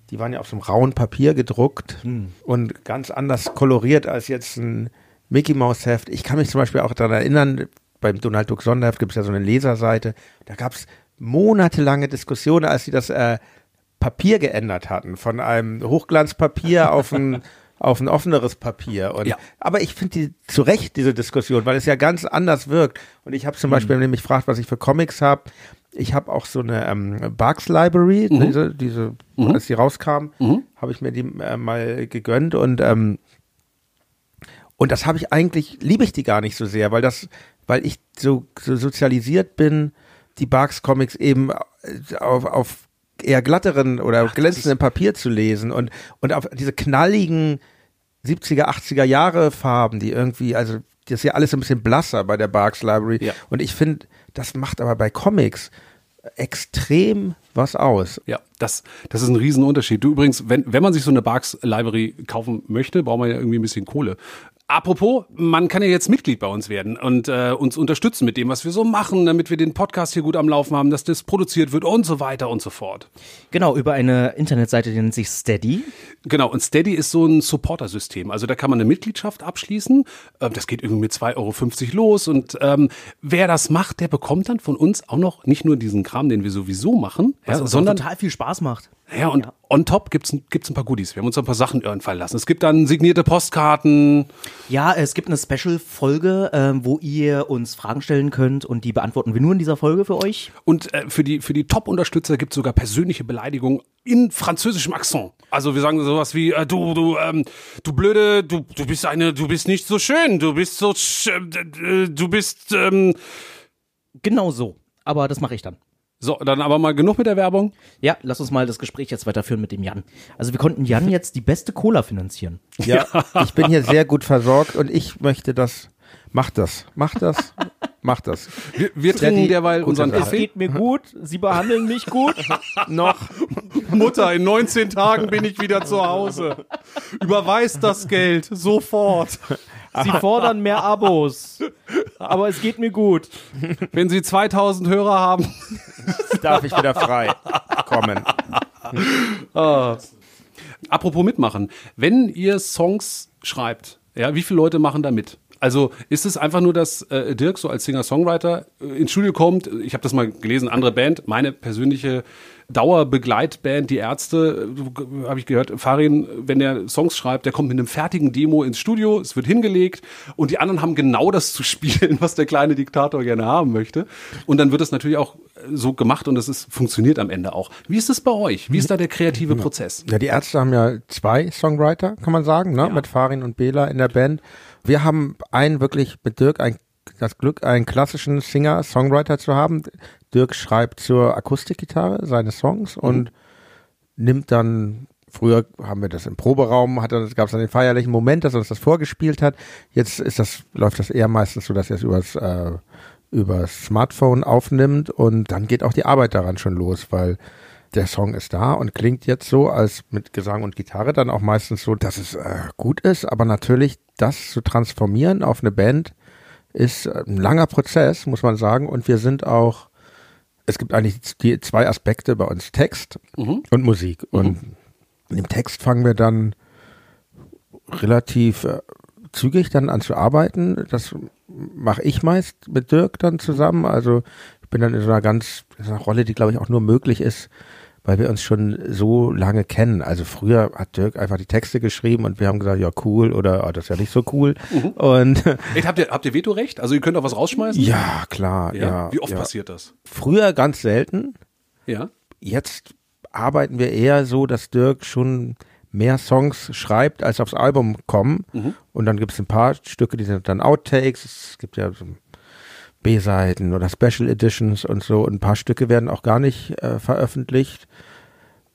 die waren ja auf so einem rauen Papier gedruckt Mhm. und ganz anders koloriert als jetzt ein Mickey Mouse Heft. Ich kann mich zum Beispiel auch daran erinnern, beim Donald Duck Sonderheft gibt es ja so eine Leserseite. Da gab es monatelange Diskussionen, als sie das äh, Papier geändert hatten, von einem Hochglanzpapier auf ein auf ein offeneres Papier. Und, Ja. Aber ich finde die zu Recht, diese Diskussion, weil es ja ganz anders wirkt. Und ich habe zum Beispiel, wenn ihr mich fragt, was ich für Comics habe, ich habe auch so eine ähm, Bugs Library, diese, diese als die rauskam, habe ich mir die äh, mal gegönnt und ähm, und das habe ich eigentlich, liebe ich die gar nicht so sehr, weil das, weil ich so, so sozialisiert bin, die Bugs Comics eben äh, auf, auf eher glatteren oder glänzenden Papier zu lesen und, und auf diese knalligen 70er, 80er Jahre Farben, die irgendwie, also das ist ja alles ein bisschen blasser bei der Barks Library. Ja. Und ich finde, das macht aber bei Comics extrem was aus. Ja, das, das ist ein Riesenunterschied. Du übrigens, wenn, wenn man sich so eine Barks Library kaufen möchte, braucht man ja irgendwie ein bisschen Kohle. Apropos, man kann ja jetzt Mitglied bei uns werden und äh, uns unterstützen mit dem, was wir so machen, damit wir den Podcast hier gut am Laufen haben, dass das produziert wird und so weiter und so fort. genau, über eine Internetseite, die nennt sich Steady. Genau, und Steady ist so ein Supporter-System. Also da kann man eine Mitgliedschaft abschließen. Ähm, Das geht irgendwie mit 2,50 Euro los. Und ähm, wer das macht, der bekommt dann von uns auch noch nicht nur diesen Kram, den wir sowieso machen, ja, sondern total viel Spaß macht. Ja, und on top gibt's gibt's ein paar Goodies. Wir haben uns ein paar Sachen einfallen lassen. Es gibt dann signierte Postkarten. Ja, es gibt eine Special-Folge, ähm, wo ihr uns Fragen stellen könnt und die beantworten wir nur in dieser Folge für euch. Und äh, für die, für die Top-Unterstützer gibt's sogar persönliche Beleidigungen in französischem Akzent. Also wir sagen sowas wie, äh, du, du, ähm, du blöde, du, du bist eine, du bist nicht so schön, du bist so, sch äh, du bist, ähm, Genau so. Aber das mache ich dann. So, dann aber mal genug mit der Werbung. Ja, lass uns mal das Gespräch jetzt weiterführen mit dem Jan. Also wir konnten Jan jetzt die beste Cola finanzieren. Ja, ich bin hier sehr gut versorgt und ich möchte das. Macht das, macht das, macht das. Wir, wir trinken derweil unseren. Kaffee. mir gut, Sie behandeln mich gut. Noch. Mutter, in 19 Tagen bin ich wieder zu Hause. Überweist das Geld sofort. Sie fordern mehr Abos. Aber es geht mir gut. Wenn Sie 2000 Hörer haben, darf ich wieder frei kommen. Apropos mitmachen. Wenn ihr Songs schreibt, ja, wie viele Leute machen da mit? Also ist es einfach nur, dass äh, Dirk so als Singer-Songwriter äh, ins Studio kommt? Ich habe das mal gelesen, andere Band, meine persönliche Dauerbegleitband, die Ärzte, habe ich gehört, Farin, wenn der Songs schreibt, der kommt mit einem fertigen Demo ins Studio, es wird hingelegt und die anderen haben genau das zu spielen, was der kleine Diktator gerne haben möchte. Und dann wird es natürlich auch so gemacht und es funktioniert am Ende auch. Wie ist es bei euch? Wie ist da der kreative Prozess? Ja, die Ärzte haben ja zwei Songwriter, kann man sagen, ne? mit Farin und Bela in der Band. Wir haben einen wirklich mit Dirk ein, das Glück, einen klassischen Singer, Songwriter zu haben. Dirk schreibt zur Akustikgitarre seine Songs und nimmt dann Früher haben wir das im Proberaum, hat gab es dann den feierlichen Moment, dass er uns das vorgespielt hat. Jetzt ist das, läuft das eher meistens so, dass er es übers, äh, übers Smartphone aufnimmt und dann geht auch die Arbeit daran schon los, weil der Song ist da und klingt jetzt so, als mit Gesang und Gitarre dann auch meistens so, dass es äh, gut ist, aber natürlich das zu transformieren auf eine Band ist ein langer Prozess, muss man sagen, und wir sind auch, es gibt eigentlich die zwei Aspekte bei uns, Text Mhm. und Musik. Und im Text fangen wir dann relativ äh, zügig dann an zu arbeiten. Das mache ich meist mit Dirk dann zusammen. Also ich bin dann in so einer ganz in so einer Rolle, die glaube ich auch nur möglich ist, weil wir uns schon so lange kennen. Also früher hat Dirk einfach die Texte geschrieben und wir haben gesagt, ja cool oder oh, das ist ja nicht so cool. Und Ey, habt, ihr, habt ihr Vetorecht? Also ihr könnt auch was rausschmeißen? ja, klar, ja. Wie oft ja. passiert das? Früher ganz selten. Ja. Jetzt arbeiten wir eher so, dass Dirk schon mehr Songs schreibt, als aufs Album kommen. Und dann gibt es ein paar Stücke, die sind dann Outtakes. Es gibt ja so B-Seiten oder Special Editions und so. Ein paar Stücke werden auch gar nicht äh, veröffentlicht.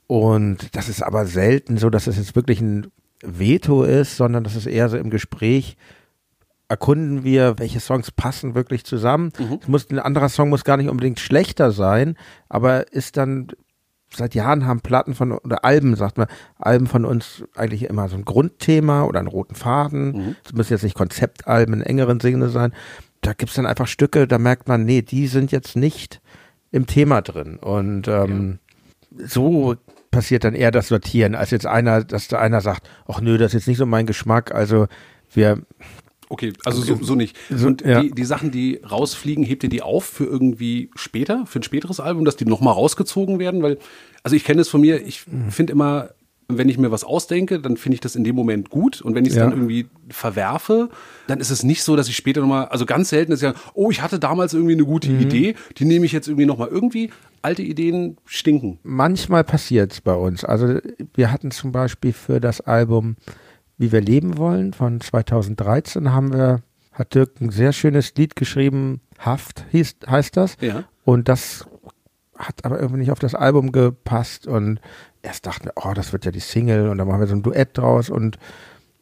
Und das ist aber selten so, dass es jetzt wirklich ein Veto ist, sondern das ist eher so im Gespräch erkunden wir, welche Songs passen wirklich zusammen. Es muss, ein anderer Song muss gar nicht unbedingt schlechter sein, aber ist dann, seit Jahren haben Platten von, oder Alben, sagt man, Alben von uns eigentlich immer so ein Grundthema oder einen roten Faden. Es müssen jetzt nicht Konzeptalben in engeren Sinne sein. Da gibt's dann einfach Stücke, da merkt man, nee, die sind jetzt nicht im Thema drin. Und ähm, so passiert dann eher das Sortieren, als jetzt einer, dass da einer sagt, ach nö, das ist jetzt nicht so mein Geschmack. Also wir Okay, also so, so nicht. So, Und ja. die, die Sachen, die rausfliegen, hebt ihr die auf für irgendwie später, für ein späteres Album, dass die nochmal rausgezogen werden? Weil, also ich kenne es von mir, ich Mhm. finde immer, wenn ich mir was ausdenke, dann finde ich das in dem Moment gut. Und wenn ich es Ja. dann irgendwie verwerfe, dann ist es nicht so, dass ich später nochmal, also ganz selten ist ja, oh, ich hatte damals irgendwie eine gute Mhm. Idee, die nehme ich jetzt irgendwie nochmal irgendwie. Alte Ideen stinken. manchmal passiert's bei uns. Also wir hatten zum Beispiel für das Album Wie wir leben wollen von 2013 haben wir, hat Dirk ein sehr schönes Lied geschrieben, Haft hieß, heißt das. Ja. Und das hat aber irgendwie nicht auf das Album gepasst und erst dachten wir, oh, das wird ja die Single und dann machen wir so ein Duett draus und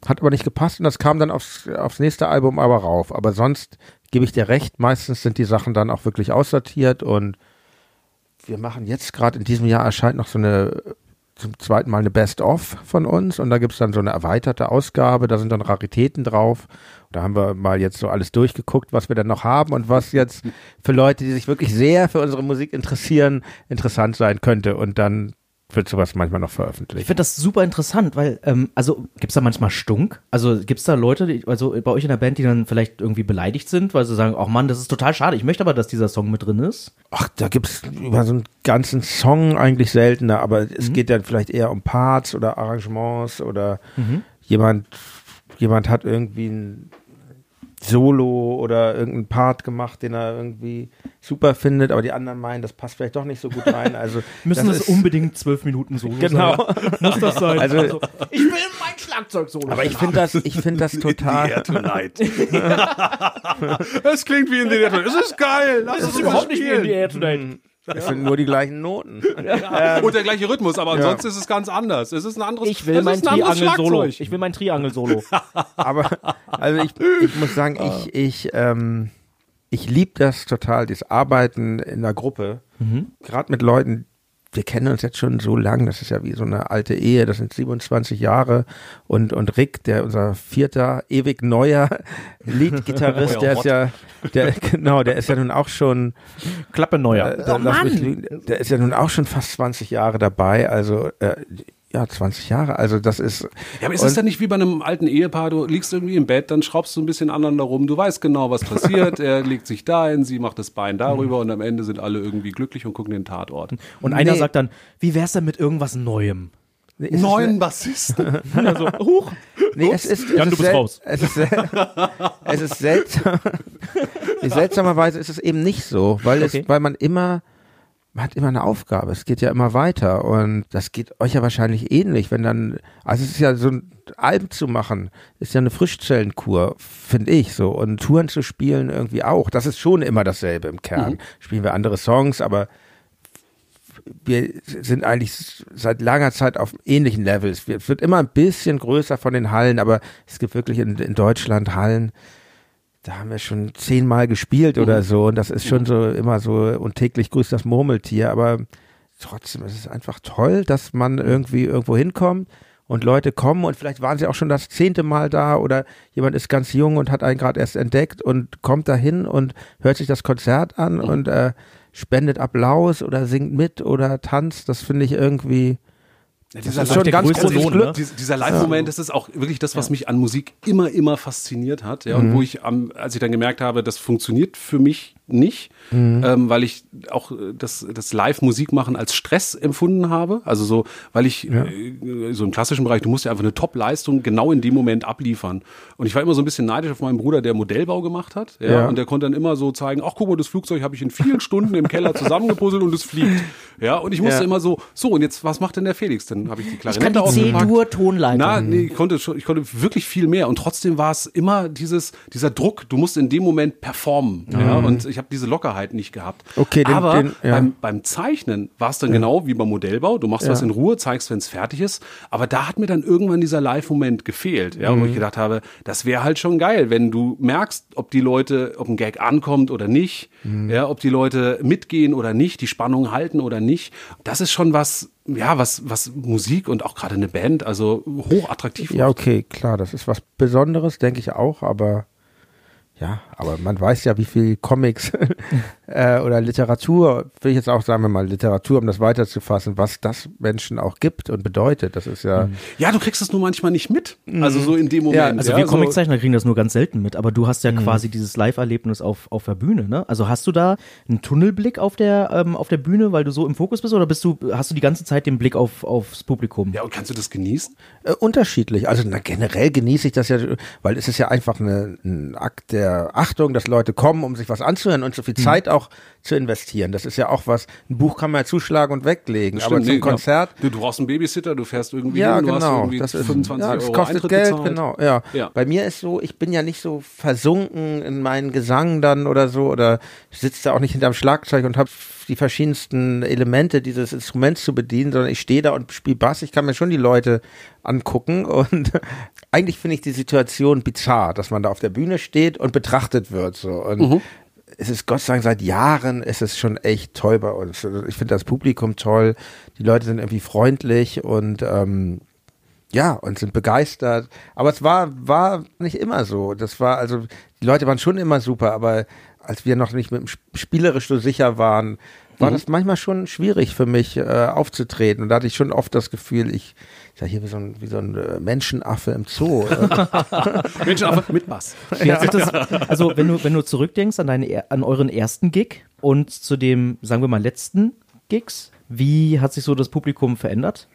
hat aber nicht gepasst und das kam dann aufs, aufs nächste Album aber rauf. Aber sonst gebe ich dir recht, meistens sind die Sachen dann auch wirklich aussortiert und wir machen jetzt gerade in diesem Jahr erscheint noch so eine zum zweiten Mal eine Best-of von uns und da gibt's dann so eine erweiterte Ausgabe, da sind dann Raritäten drauf. Da haben wir mal jetzt so alles durchgeguckt, was wir dann noch haben und was jetzt für Leute, die sich wirklich sehr für unsere Musik interessieren, interessant sein könnte und dann wird sowas manchmal noch Ich veröffentlicht. finde das super interessant, weil, ähm, also gibt's da manchmal Stunk? Also gibt's da Leute, die, also bei euch in der Band, die dann vielleicht irgendwie beleidigt sind, weil sie sagen, ach Mann, das ist total schade, ich möchte aber, dass dieser Song mit drin ist. Ach, da gibt's über so einen ganzen Song eigentlich seltener, aber es geht dann vielleicht eher um Parts oder Arrangements oder jemand, jemand hat irgendwie ein Solo oder irgendeinen Part gemacht, den er irgendwie super findet, aber die anderen meinen, das passt vielleicht doch nicht so gut rein. Also Müssen das, ist- unbedingt zwölf Minuten Solo Genau. sein? Muss das sein? Also- ich will mein Schlagzeug-Solo. Aber ich finde das, ich finde das total. Tonight. Es klingt wie in The Tonight. Es ist geil. Lass das uns ist überhaupt nicht wie in the Air Tonight. Es sind nur die gleichen Noten. Und der gleiche Rhythmus, aber ansonsten ist es ganz anders. Es ist ein anderes Ich will mein Triangel-Solo. Schlagzeug. Ich will mein Triangel-Solo. Aber also ich, ich muss sagen, ich, ich, ähm, ich liebe das total, das Arbeiten in der Gruppe. Gerade mit Leuten, wir kennen uns jetzt schon so lang, das ist ja wie so eine alte Ehe, das sind 27 Jahre. Und, und Rick, der unser vierter, ewig neuer Leadgitarrist, der ist ja, der, genau, der ist ja nun auch schon, Klappe neuer. äh, mich lügen, der ist ja nun auch schon fast 20 Jahre dabei, also, äh, ja, 20 Jahre, also das ist. Ja, aber ist es dann nicht wie bei einem alten Ehepaar? Du liegst irgendwie im Bett, dann schraubst du ein bisschen aneinander rum. Du weißt genau, was passiert. er legt sich dahin, sie macht das Bein darüber und am Ende sind alle irgendwie glücklich und gucken den Tatort. Und einer Nee. sagt dann, wie wär's denn mit irgendwas Neuem? Ist Neuen Bassisten. Also, huch. Nee, es ist, es Jan, ist du bist raus. Es ist, es ist seltsam. Seltsamerweise ist es eben nicht so, weil Okay. es, weil man immer, man hat immer eine Aufgabe. Es geht ja immer weiter und das geht euch ja wahrscheinlich ähnlich, wenn dann, also es ist ja so ein Album zu machen, ist ja eine Frischzellenkur, finde ich so und Touren zu spielen irgendwie auch. Das ist schon immer dasselbe im Kern. Spielen wir andere Songs, aber wir sind eigentlich seit langer Zeit auf ähnlichen Levels. Es wird immer ein bisschen größer von den Hallen, aber es gibt wirklich in, in Deutschland Hallen, da haben wir schon zehnmal gespielt oder so und das ist schon so immer so und täglich grüßt das Murmeltier, aber trotzdem ist es einfach toll, dass man irgendwie irgendwo hinkommt und Leute kommen und vielleicht waren sie auch schon das zehnte Mal da oder jemand ist ganz jung und hat einen gerade erst entdeckt und kommt dahin und hört sich das Konzert an Mhm. und äh, spendet Applaus oder singt mit oder tanzt. Das finde ich irgendwie Ja, das dieser ist schon der ganz größte großes Glück. ne? Dies- Dieser Live-Moment, das ist auch wirklich das, was mich an Musik immer, immer fasziniert hat. Ja, Mhm. und wo ich, am, als ich dann gemerkt habe, das funktioniert für mich nicht, Mhm. ähm, weil ich auch äh, das, das Live-Musik machen als Stress empfunden habe. Also so, weil ich äh, so im klassischen Bereich, du musst ja einfach eine Top-Leistung genau in dem Moment abliefern. Und ich war immer so ein bisschen neidisch auf meinen Bruder, der Modellbau gemacht hat. Ja, Ja. Und der konnte dann immer so zeigen, ach guck mal, das Flugzeug habe ich in vielen Stunden im Keller zusammengepuzzelt und es fliegt. Ja, und ich musste Ja. immer so, so und jetzt, was macht denn der Felix? Dann habe ich die Ich kann Klarinette die ausgepackt. C-Dur-Tonleitung. Na, nee, ich konnte schon, ich konnte wirklich viel mehr und trotzdem war es immer dieses, dieser Druck, du musst in dem Moment performen. Ja, und ich habe diese Lockerheit nicht gehabt. Okay, den- aber den- ja. beim, beim Zeichnen war es dann genau wie beim Modellbau. Du machst was in Ruhe, zeigst, wenn es fertig ist. Aber da hat mir dann irgendwann dieser Live-Moment gefehlt, ja, Mhm. wo ich gedacht habe, das wäre halt schon geil, wenn du merkst, ob die Leute, ob ein Gag ankommt oder nicht, Mhm. ja, ob die Leute mitgehen oder nicht, die Spannung halten oder nicht. Das ist schon was, ja, was, was Musik und auch gerade eine Band, also hochattraktiv Ja, okay, klar, das ist was Besonderes, denke ich auch, aber ja, aber man weiß ja, wie viel Comics äh, oder Literatur, will ich jetzt auch sagen wir mal Literatur, um das weiterzufassen, was das Menschen auch gibt und bedeutet. Das ist ja, Ja, du kriegst es nur manchmal nicht mit. Also so in dem Moment. Also ja, wir so- Comiczeichner kriegen das nur ganz selten mit, aber du hast ja quasi dieses Live-Erlebnis auf, auf der Bühne, ne? Also hast du da einen Tunnelblick auf der, ähm, auf der Bühne, weil du so im Fokus bist, oder bist du, hast du die ganze Zeit den Blick auf, aufs Publikum? Ja, und kannst du das genießen? äh, unterschiedlich. Also na, generell genieße ich das ja, weil es ist ja einfach eine, ein Akt der Achtung, dass Leute kommen, um sich was anzuhören und so viel Zeit auch zu investieren. Das ist ja auch was, ein Buch kann man ja zuschlagen und weglegen, aber Stimmt, zum nee, Konzert Ja. Du, du brauchst einen Babysitter, du fährst irgendwie Ja, hin, du genau. irgendwie Das ist, 25 ja, das Euro kostet Eintritt Geld, bezahlt. genau. Ja. Ja. Bei mir ist so, ich bin ja nicht so versunken in meinen Gesang dann oder so oder sitze da auch nicht hinterm Schlagzeug und habe die verschiedensten Elemente dieses Instruments zu bedienen, sondern ich stehe da und spiele Bass. Ich kann mir schon die Leute angucken und eigentlich finde ich die Situation bizarr, dass man da auf der Bühne steht und betrachtet wird so und Mhm. es ist Gott sei Dank seit Jahren ist es schon echt toll bei uns. Ich finde das Publikum toll, die Leute sind irgendwie freundlich und ähm, ja, und sind begeistert. Aber es war, war nicht immer so. Das war, also, die Leute waren schon immer super, aber als wir noch nicht mit dem Sp- spielerisch so sicher waren, war das manchmal schon schwierig für mich, äh, aufzutreten. Und da hatte ich schon oft das Gefühl, ich sei hier wie so ein, wie so ein äh, Menschenaffe im Zoo. Menschen einfach mit Bass. Wie hat sich das, also wenn du, wenn du zurückdenkst an, deine, er- an euren ersten Gig und zu dem, sagen wir mal, letzten Gigs, wie hat sich so das Publikum verändert?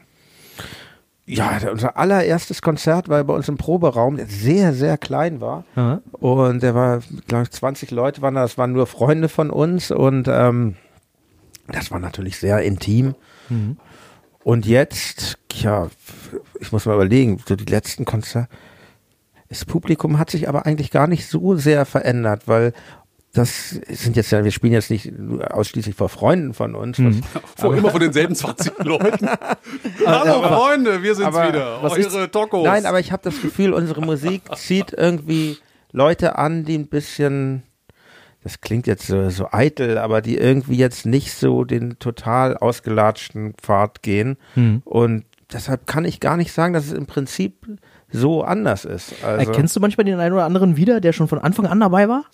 ja, unser allererstes Konzert war bei uns im Proberaum, der sehr, sehr klein war. Aha. Und der war, glaube ich, 20 Leute waren da, das waren nur Freunde von uns und ähm, das war natürlich sehr intim. Und jetzt, ja, ich muss mal überlegen, so die letzten Konzerte, das Publikum hat sich aber eigentlich gar nicht so sehr verändert, weil das sind jetzt ja, wir spielen jetzt nicht ausschließlich vor Freunden von uns. Was, Vor immer von denselben 20 Leuten. Hallo Freunde, wir sind's aber wieder. was Eure Tokos. Nein, aber ich habe das Gefühl, unsere Musik zieht irgendwie Leute an, die ein bisschen, das klingt jetzt so, so eitel, aber die irgendwie jetzt nicht so den total ausgelatschten Pfad gehen. Und deshalb kann ich gar nicht sagen, dass es im Prinzip so anders ist. Also, Erkennst du manchmal den einen oder anderen wieder, der schon von Anfang an dabei war?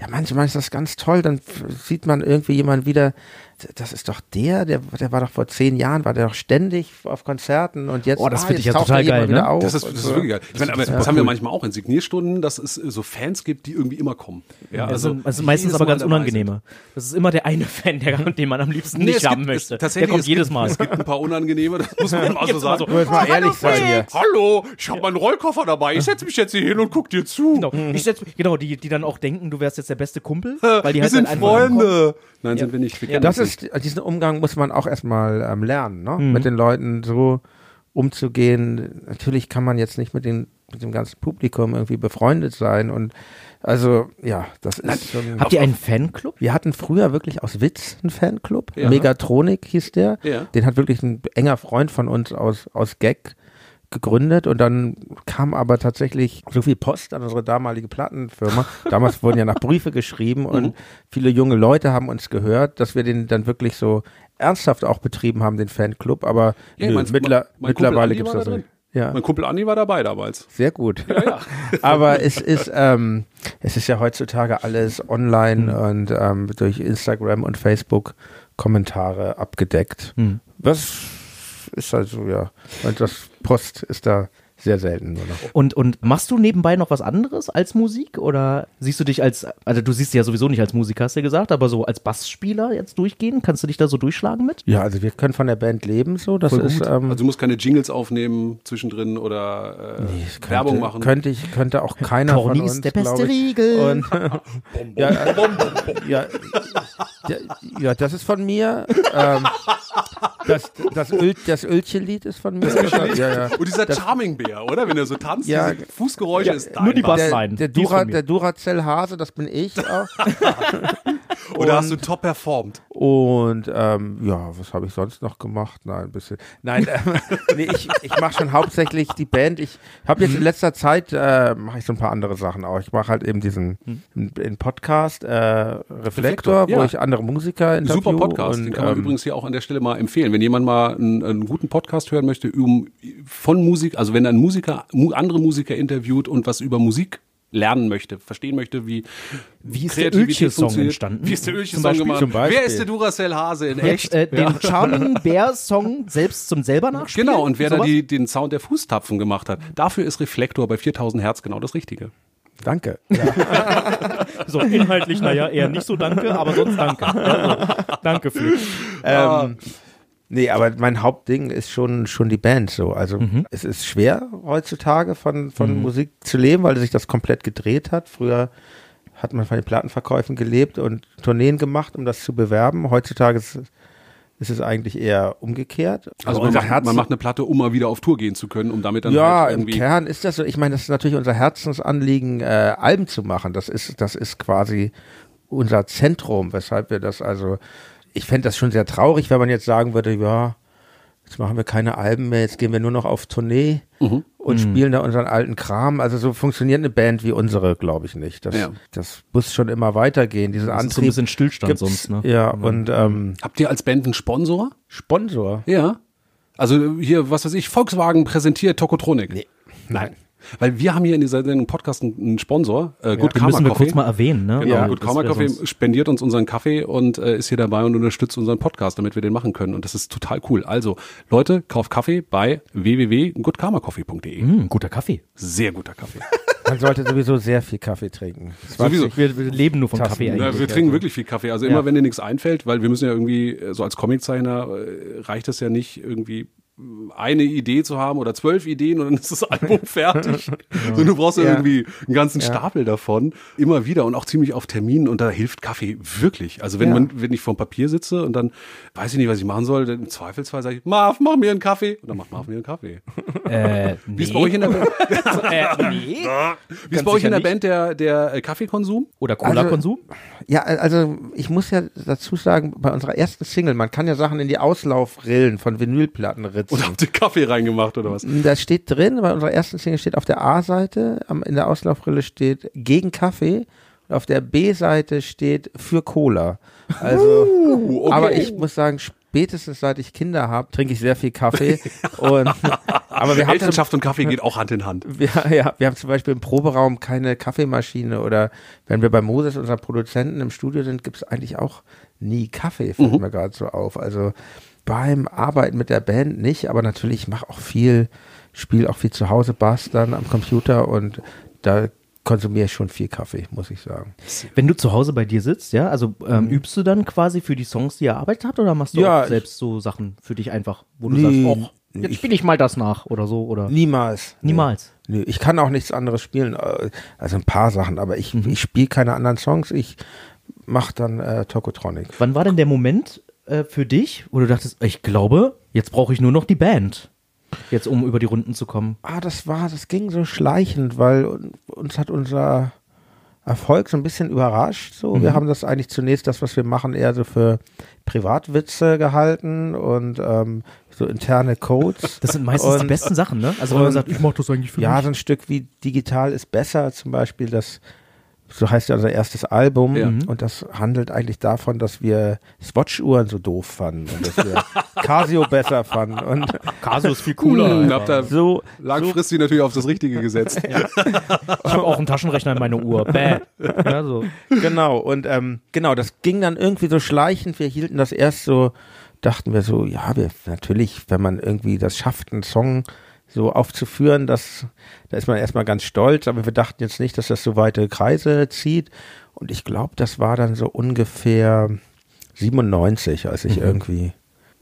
ja, manchmal ist das ganz toll, dann sieht man irgendwie jemanden wieder, das ist doch der, der, der war doch vor zehn Jahren, war der doch ständig auf Konzerten und jetzt, Oh, das ah, find ich jetzt ja total geil, mal ne? auf Das ist, das so. ist wirklich geil. Ich meine, aber das ja haben wir manchmal auch in Signierstunden, dass es so Fans gibt, die irgendwie immer kommen. Ja, Also, also meistens aber Mal ganz unangenehme. Das ist immer der eine Fan, der, den man am liebsten Nee, nicht haben gibt- möchte. Es, Der tatsächlich, kommt es jedes Mal. Es gibt ein paar unangenehme, das muss man mal so immer sagen. so. Ich muss mal ehrlich sein hier. Hallo, ich habe meinen Rollkoffer dabei. Ich setze mich jetzt hier hin und guck dir zu. Genau, ich setz, genau die, die dann auch denken, du wärst jetzt der beste Kumpel, weil die wir halt sind dann einfach ankommen. Freunde. Nein, sind wir nicht. Wir Ja, kennen Das nicht. ist, diesen Umgang muss man auch erstmal ähm, lernen, ne? mit den Leuten so umzugehen. Natürlich kann man jetzt nicht mit, den, mit dem ganzen Publikum irgendwie befreundet sein und also ja, das ist schon. Habt ihr einen Fanclub? Wir hatten früher wirklich aus Witz einen Fanclub. Ja. Megatronik hieß der. Ja. Den hat wirklich ein enger Freund von uns aus, aus Gag gegründet und dann kam aber tatsächlich so viel Post an unsere damalige Plattenfirma. Damals wurden ja nach Briefe geschrieben und Mhm. viele junge Leute haben uns gehört, dass wir den dann wirklich so ernsthaft auch betrieben haben, den Fanclub, aber Ja, nö, mein- mittler, mein mittlerweile gibt's war das da nicht. Ja. Mein Kumpel Andi war dabei damals. Sehr gut. Aber es ist, ähm, es ist ja heutzutage alles online und ähm, durch Instagram und Facebook Kommentare abgedeckt. Hm. Das ist also, ja. Das Post ist da sehr selten nur noch. Und, und machst du nebenbei noch was anderes als Musik? Oder siehst du dich als, also du siehst dich ja sowieso nicht als Musiker, hast du ja gesagt, aber so als Bassspieler jetzt durchgehen? Kannst du dich da so durchschlagen mit? Ja, also wir können von der Band leben, so. Das Voll ist, ähm, Also du musst keine Jingles aufnehmen zwischendrin oder äh, könnte, Werbung machen. Könnte ich, könnte auch keiner von Corny uns, ist der beste. Riegel. Und, ja, äh, ja, ja, ja, das ist von mir. Ähm, das, das, Öl, das Ölchen-Lied ist von mir. Ja, ja. Und dieser Charming-Bär, oder? Wenn er so tanzt, Ja. diese Fußgeräusche ist dein nur die Bass. Bass- Der, Bassline, der, Dura, mir. der Duracell-Hase, das bin ich auch. Oder hast du top performt? Und ähm, ja, was habe ich sonst noch gemacht? Nein, ein bisschen. Nein, ähm, nee, ich, ich mache schon hauptsächlich die Band. Ich habe jetzt in letzter Zeit äh, mache ich so ein paar andere Sachen auch. Ich mache halt eben diesen den Podcast äh, Reflektor, Reflektor, wo ja. ich andere Musiker interview. Super Podcast, und, den kann man ähm, übrigens hier auch an der Stelle mal empfehlen. Wenn jemand mal einen, einen guten Podcast hören möchte, um, von Musik, also wenn ein Musiker mu, andere Musiker interviewt und was über Musik lernen möchte, verstehen möchte, wie Wie ist der Ölche-Song entstanden? Wie ist der Ölche-Song gemacht? Wer ist der Duracell Hase in Jetzt echt? äh, den Charming Bear Song selbst zum selber nachspielen? Genau, und wer da die, den Sound der Fußtapfen gemacht hat, dafür ist Reflektor bei 4000 Hertz genau das Richtige. Danke. So inhaltlich, naja, eher nicht so danke, aber sonst danke. Also, danke, Flip. Ähm, nee, aber mein Hauptding ist schon, schon die Band so. Also es ist schwer heutzutage von, von Musik zu leben, weil sich das komplett gedreht hat. Früher hat man von den Plattenverkäufen gelebt und Tourneen gemacht, um das zu bewerben. Heutzutage ist, ist es eigentlich eher umgekehrt. Also Aber man macht, man macht eine Platte, um mal wieder auf Tour gehen zu können, um damit dann ja, halt im irgendwie Kern ist das so. Ich meine, das ist natürlich unser Herzensanliegen, äh, Alben zu machen. Das ist, das ist quasi unser Zentrum, weshalb wir das also. Ich fände das schon sehr traurig, wenn man jetzt sagen würde, ja, jetzt machen wir keine Alben mehr, jetzt gehen wir nur noch auf Tournee Mhm. und spielen da unseren alten Kram. Also so funktioniert eine Band wie unsere, glaube ich nicht. Das, Ja. das muss schon immer weitergehen. Diesen Das ist so ein Antrieb bisschen Stillstand gibt's, sonst, ne? Ja, und ähm, Habt ihr als Band einen Sponsor? Sponsor. Ja. Also hier, was weiß ich, Volkswagen präsentiert Tokotronic. Nee. Nein. Weil wir haben hier in dieser in Podcast einen Sponsor, äh, Good Den Karma müssen wir Coffee. kurz mal erwähnen, ne? Genau, Ja, Good Karma Coffee spendiert uns unseren Kaffee und äh, ist hier dabei und unterstützt unseren Podcast, damit wir den machen können. Und das ist total cool. Also, Leute, kauft Kaffee bei www.goodkarmacoffee.de. Hm, guter Kaffee. Sehr guter Kaffee. Man sollte sowieso sehr viel Kaffee trinken. Sowieso. Wir, wir leben nur von Tassen. Kaffee Ja, eigentlich. wir trinken wirklich viel Kaffee. Also immer, wenn dir nichts einfällt, weil wir müssen ja irgendwie, äh, so als Comiczeichner, äh, reicht es ja nicht irgendwie eine Idee zu haben oder zwölf Ideen und dann ist das Album fertig. So, du brauchst ja, Ja. irgendwie einen ganzen Stapel davon. Immer wieder und auch ziemlich auf Terminen und da hilft Kaffee wirklich. Also wenn Ja. man, wenn ich vorm Papier sitze und dann weiß ich nicht, was ich machen soll, dann im Zweifelsfall sage ich, Marv, mach mir einen Kaffee. Und dann macht Marv mir einen Kaffee. Äh, Wie ist bei euch in der, äh, nee. wie ist bei euch in der Band der, der äh, Kaffeekonsum? Oder Cola-Konsum? Ja, also ich muss ja dazu sagen, bei unserer ersten Single, man kann ja Sachen in die Auslaufrillen von Vinylplatten ritzen. Oder habt ihr Kaffee reingemacht oder was? Da steht drin, bei unserer ersten Single steht auf der A-Seite, in der Auslaufrille steht gegen Kaffee und auf der B-Seite steht für Cola. Also, Uh, okay. aber ich muss sagen, spätestens seit ich Kinder habe, trinke ich sehr viel Kaffee. und, aber wir haben Elternschaft und Kaffee geht auch Hand in Hand. wir, ja, wir haben zum Beispiel im Proberaum keine Kaffeemaschine oder wenn wir bei Moses, unserem Produzenten, im Studio sind, gibt es eigentlich auch nie Kaffee, fällt mir gerade so auf. Also beim Arbeiten mit der Band nicht, aber natürlich ich mache auch viel, spiele auch viel zu Hause Bass dann am Computer und da konsumiere ich schon viel Kaffee, muss ich sagen. Wenn du zu Hause bei dir sitzt, ja, also ähm, übst du dann quasi für die Songs, die ihr erarbeitet habt, oder machst du Ja, auch selbst so Sachen für dich einfach, wo du Nee, sagst, oh, jetzt ich- spiele ich mal das nach oder so, oder? Niemals. Niemals. Nö, ich kann auch nichts anderes spielen, äh, also ein paar Sachen, aber ich, ich spiele keine anderen Songs, ich mache dann äh, Tokotronic. Wann war denn der Moment äh, für dich, wo du dachtest, ich glaube, jetzt brauche ich nur noch die Band, jetzt um über die Runden zu kommen? Ah, das war, das ging so schleichend, weil un- uns hat unser Erfolg so ein bisschen überrascht. So, wir haben das eigentlich zunächst das, was wir machen, eher so für Privatwitze gehalten und ähm, so interne Codes. Das sind meistens die Und- besten Sachen, ne? Also wenn man sagt, ich mach das eigentlich für Ja, mich. so ein Stück wie digital ist besser, zum Beispiel das, so heißt ja unser erstes Album Ja. und das handelt eigentlich davon, dass wir Swatch-Uhren so doof fanden und dass wir Casio besser fanden und Casio ist viel Hm, habt ihr so, langfristig natürlich auf das Richtige gesetzt. Ich habe auch einen Taschenrechner in meine Uhr. Bäh. Ja, so. genau und ähm, genau, das ging dann irgendwie so schleichend, wir hielten das erst so, dachten wir so, ja, wir natürlich, wenn man irgendwie das schafft, einen Song so aufzuführen, das, da ist man erstmal ganz stolz, aber wir dachten jetzt nicht, dass das so weite Kreise zieht. Und ich glaube, das war dann so ungefähr 97, als ich irgendwie,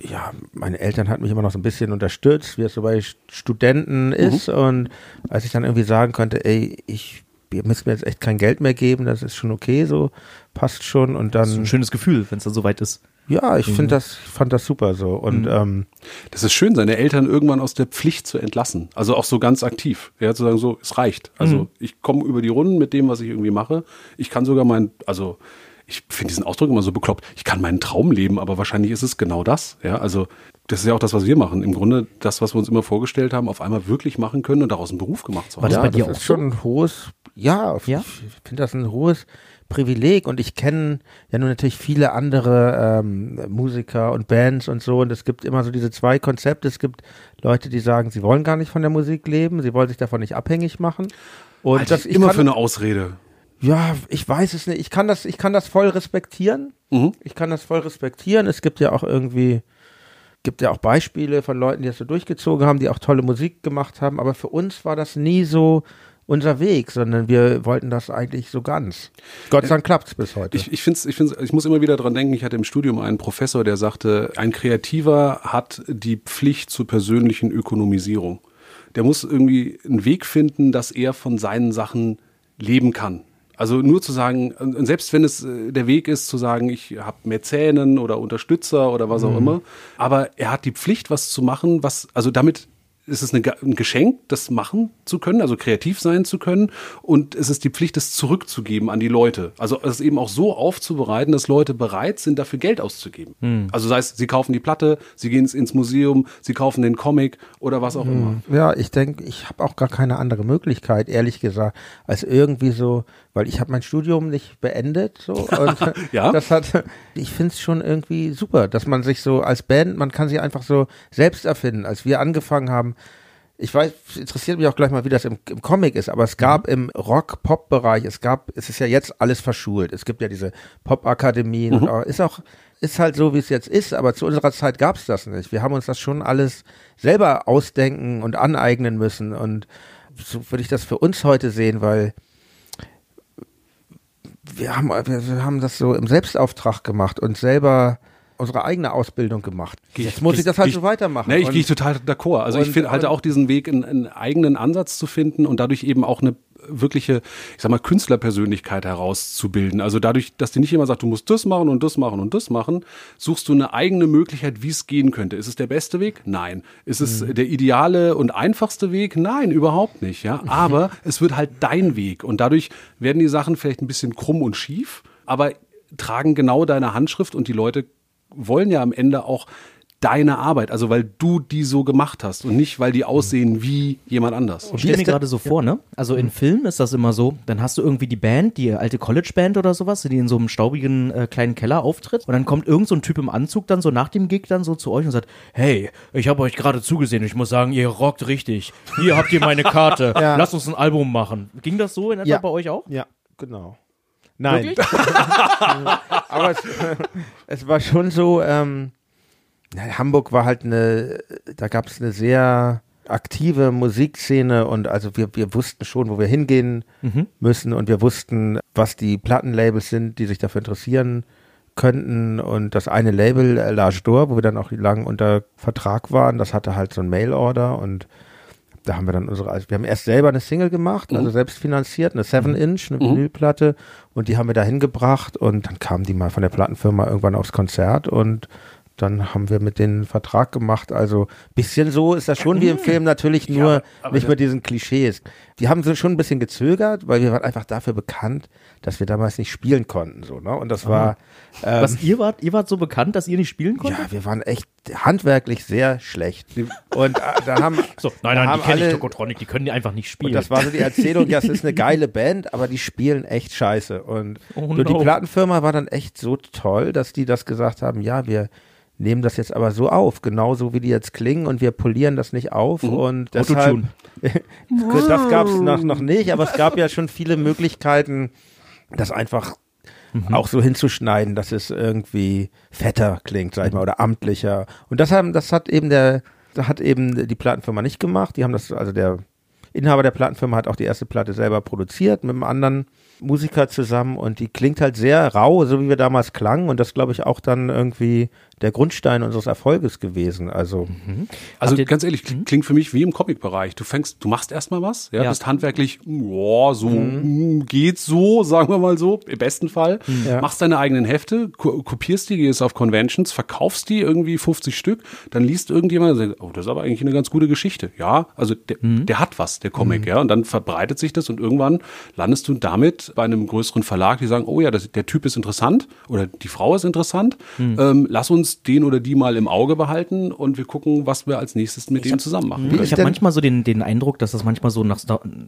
ja, meine Eltern hatten mich immer noch so ein bisschen unterstützt, wie es so bei St- Studenten ist. Und als ich dann irgendwie sagen konnte, ey, ich, ihr müsst mir jetzt echt kein Geld mehr geben, das ist schon okay, so, passt schon. Und Das ist dann, ein schönes Gefühl, wenn es dann soweit ist. Ja, ich finde das, ich fand das super so. Und ähm, Das ist schön, seine Eltern irgendwann aus der Pflicht zu entlassen. Also auch so ganz aktiv. Ja, zu sagen, so, es reicht. Also ich komme über die Runden mit dem, was ich irgendwie mache. Ich kann sogar mein, also ich finde diesen Ausdruck immer so bekloppt. Ich kann meinen Traum leben, aber wahrscheinlich ist es genau das. Ja, also das ist ja auch das, was wir machen. Im Grunde das, was wir uns immer vorgestellt haben, auf einmal wirklich machen können und daraus einen Beruf gemacht zu War haben. das ja, bei dir das auch ist schon ein hohes, ja, Ja? ich finde das ein hohes Privileg und ich kenne ja nun natürlich viele andere ähm, Musiker und Bands und so und es gibt immer so diese zwei Konzepte. Es gibt Leute, die sagen, sie wollen gar nicht von der Musik leben, sie wollen sich davon nicht abhängig machen. Und Halte das ich immer kann- für eine Ausrede. ja, ich weiß es nicht. Ich kann das, ich kann das voll respektieren. Mhm. Ich kann das voll respektieren. Es gibt ja auch irgendwie, gibt ja auch Beispiele von Leuten, die das so durchgezogen haben, die auch tolle Musik gemacht haben. Aber für uns war das nie so unser Weg, sondern wir wollten das eigentlich so ganz. Gott sei Dank klappt's bis heute. Ich, ich, find's, ich, find's, ich muss immer wieder dran denken, ich hatte im Studium einen Professor, der sagte, ein Kreativer hat die Pflicht zur persönlichen Ökonomisierung. Der muss irgendwie einen Weg finden, dass er von seinen Sachen leben kann. Also nur zu sagen, selbst wenn es äh, der Weg ist, zu sagen, ich habe Mäzenen oder Unterstützer oder was auch immer, aber er hat die Pflicht, was zu machen, was, also damit ist es eine, ein Geschenk, das machen zu können, also kreativ sein zu können. Und es ist die Pflicht, es zurückzugeben an die Leute. Also es eben auch so aufzubereiten, dass Leute bereit sind, dafür Geld auszugeben. Also sei es, sie kaufen die Platte, sie gehen ins Museum, sie kaufen den Comic oder was auch immer. Ja, ich denke, ich habe auch gar keine andere Möglichkeit, ehrlich gesagt, als irgendwie so, weil ich habe mein Studium nicht beendet, so und Ja. das hat, ich finde es schon irgendwie super, dass man sich so als Band, man kann sich einfach so selbst erfinden. Als wir angefangen haben, ich weiß, es interessiert mich auch gleich mal, wie das im, im Comic ist, aber es gab im Rock-Pop-Bereich, es gab, es ist ja jetzt alles verschult. Es gibt ja diese Pop-Akademien und auch, ist auch, ist halt so, wie es jetzt ist, aber zu unserer Zeit gab es das nicht. Wir haben uns das schon alles selber ausdenken und aneignen müssen und so würde ich das für uns heute sehen, weil wir haben, wir, haben das so im Selbstauftrag gemacht und selber unsere eigene Ausbildung gemacht. Jetzt muss ich das halt Geh so weitermachen. Ne, ich gehe total d'accord. Also ich und- finde halte und- auch diesen Weg, einen, einen eigenen Ansatz zu finden und dadurch eben auch eine wirkliche, ich sag mal, Künstlerpersönlichkeit herauszubilden. Also dadurch, dass die nicht immer sagt, du musst das machen und das machen und das machen, suchst du eine eigene Möglichkeit, wie es gehen könnte. Ist es der beste Weg? Nein. Ist es Mhm. der ideale und einfachste Weg? Nein, überhaupt nicht. Ja, aber es wird halt dein Weg und dadurch werden die Sachen vielleicht ein bisschen krumm und schief, aber tragen genau deine Handschrift und die Leute wollen ja am Ende auch deine Arbeit, also weil du die so gemacht hast und nicht, weil die aussehen wie jemand anders. Ich stelle mir gerade so vor, ne? Also in Filmen ist das immer so, dann hast du irgendwie die Band, die alte College-Band oder sowas, die in so einem staubigen äh, kleinen Keller auftritt und dann kommt irgend so ein Typ im Anzug dann so nach dem Gig dann so zu euch und sagt, hey, ich habe euch gerade zugesehen, ich muss sagen, ihr rockt richtig. Hier habt ihr meine Karte, Ja. lasst uns ein Album machen. Ging das so in etwa Ja. bei euch auch? Ja, genau. Nein. Aber es, es war schon so, ähm, Hamburg war halt eine, da gab es eine sehr aktive Musikszene und also wir, wir wussten schon, wo wir hingehen müssen und wir wussten, was die Plattenlabels sind, die sich dafür interessieren könnten. Und das eine Label, äh, L'Age d'Or, wo wir dann auch lang unter Vertrag waren, das hatte halt so ein Mail-Order und da haben wir dann unsere, also wir haben erst selber eine Single gemacht, also selbst finanziert, eine 7-Inch, eine Vinylplatte und die haben wir da hingebracht und dann kamen die mal von der Plattenfirma irgendwann aufs Konzert und dann haben wir mit denen einen Vertrag gemacht. Also bisschen so ist das schon wie im Film, natürlich nur nicht mit diesen Klischees. Die haben so schon ein bisschen gezögert, weil wir waren einfach dafür bekannt, dass wir damals nicht spielen konnten. So, ne? Und das war ähm, Was, ihr wart, ihr wart so bekannt, dass ihr nicht spielen konntet? ja, wir waren echt handwerklich sehr schlecht. Und äh, da haben So, nein, nein, die kenne ich, alle- Tokotronic, die können die einfach nicht Und spielen. das war so die Erzählung, ja, es ist eine geile Band, aber die spielen echt scheiße. Und Oh so die no. Plattenfirma war dann echt so toll, dass die das gesagt haben, ja, wir nehmen das jetzt aber so auf, genauso wie die jetzt klingen und wir polieren das nicht auf und deshalb, Autotune. das gab es noch, noch nicht, aber es gab ja schon viele Möglichkeiten, das einfach auch so hinzuschneiden, dass es irgendwie fetter klingt, sag ich mal, oder amtlicher. Und das haben, das hat eben der, das hat eben die Plattenfirma nicht gemacht. Die haben das, also der Inhaber der Plattenfirma hat auch die erste Platte selber produziert mit einem anderen Musiker zusammen und die klingt halt sehr rau, so wie wir damals klangen und das glaube ich auch dann irgendwie der Grundstein unseres Erfolges gewesen. Also Also Habt ihr- ganz ehrlich, kling- klingt für mich wie im Comic-Bereich. Du fängst, du machst erstmal was, ja, Ja. bist handwerklich, boah, so mm, geht so, sagen wir mal so, im besten Fall. Ja. Machst deine eigenen Hefte, ko kopierst die, gehst auf Conventions, verkaufst die irgendwie 50 Stück, dann liest irgendjemand und sagt, oh, das ist aber eigentlich eine ganz gute Geschichte. Ja, also der, der hat was, der Comic, ja, und dann verbreitet sich das und irgendwann landest du damit bei einem größeren Verlag, die sagen, oh ja, das, der Typ ist interessant oder die Frau ist interessant, ähm, lass uns den oder die mal im Auge behalten und wir gucken, was wir als nächstes mit dem zusammen machen. Wie Ich habe manchmal so den, den Eindruck, dass das manchmal so nach,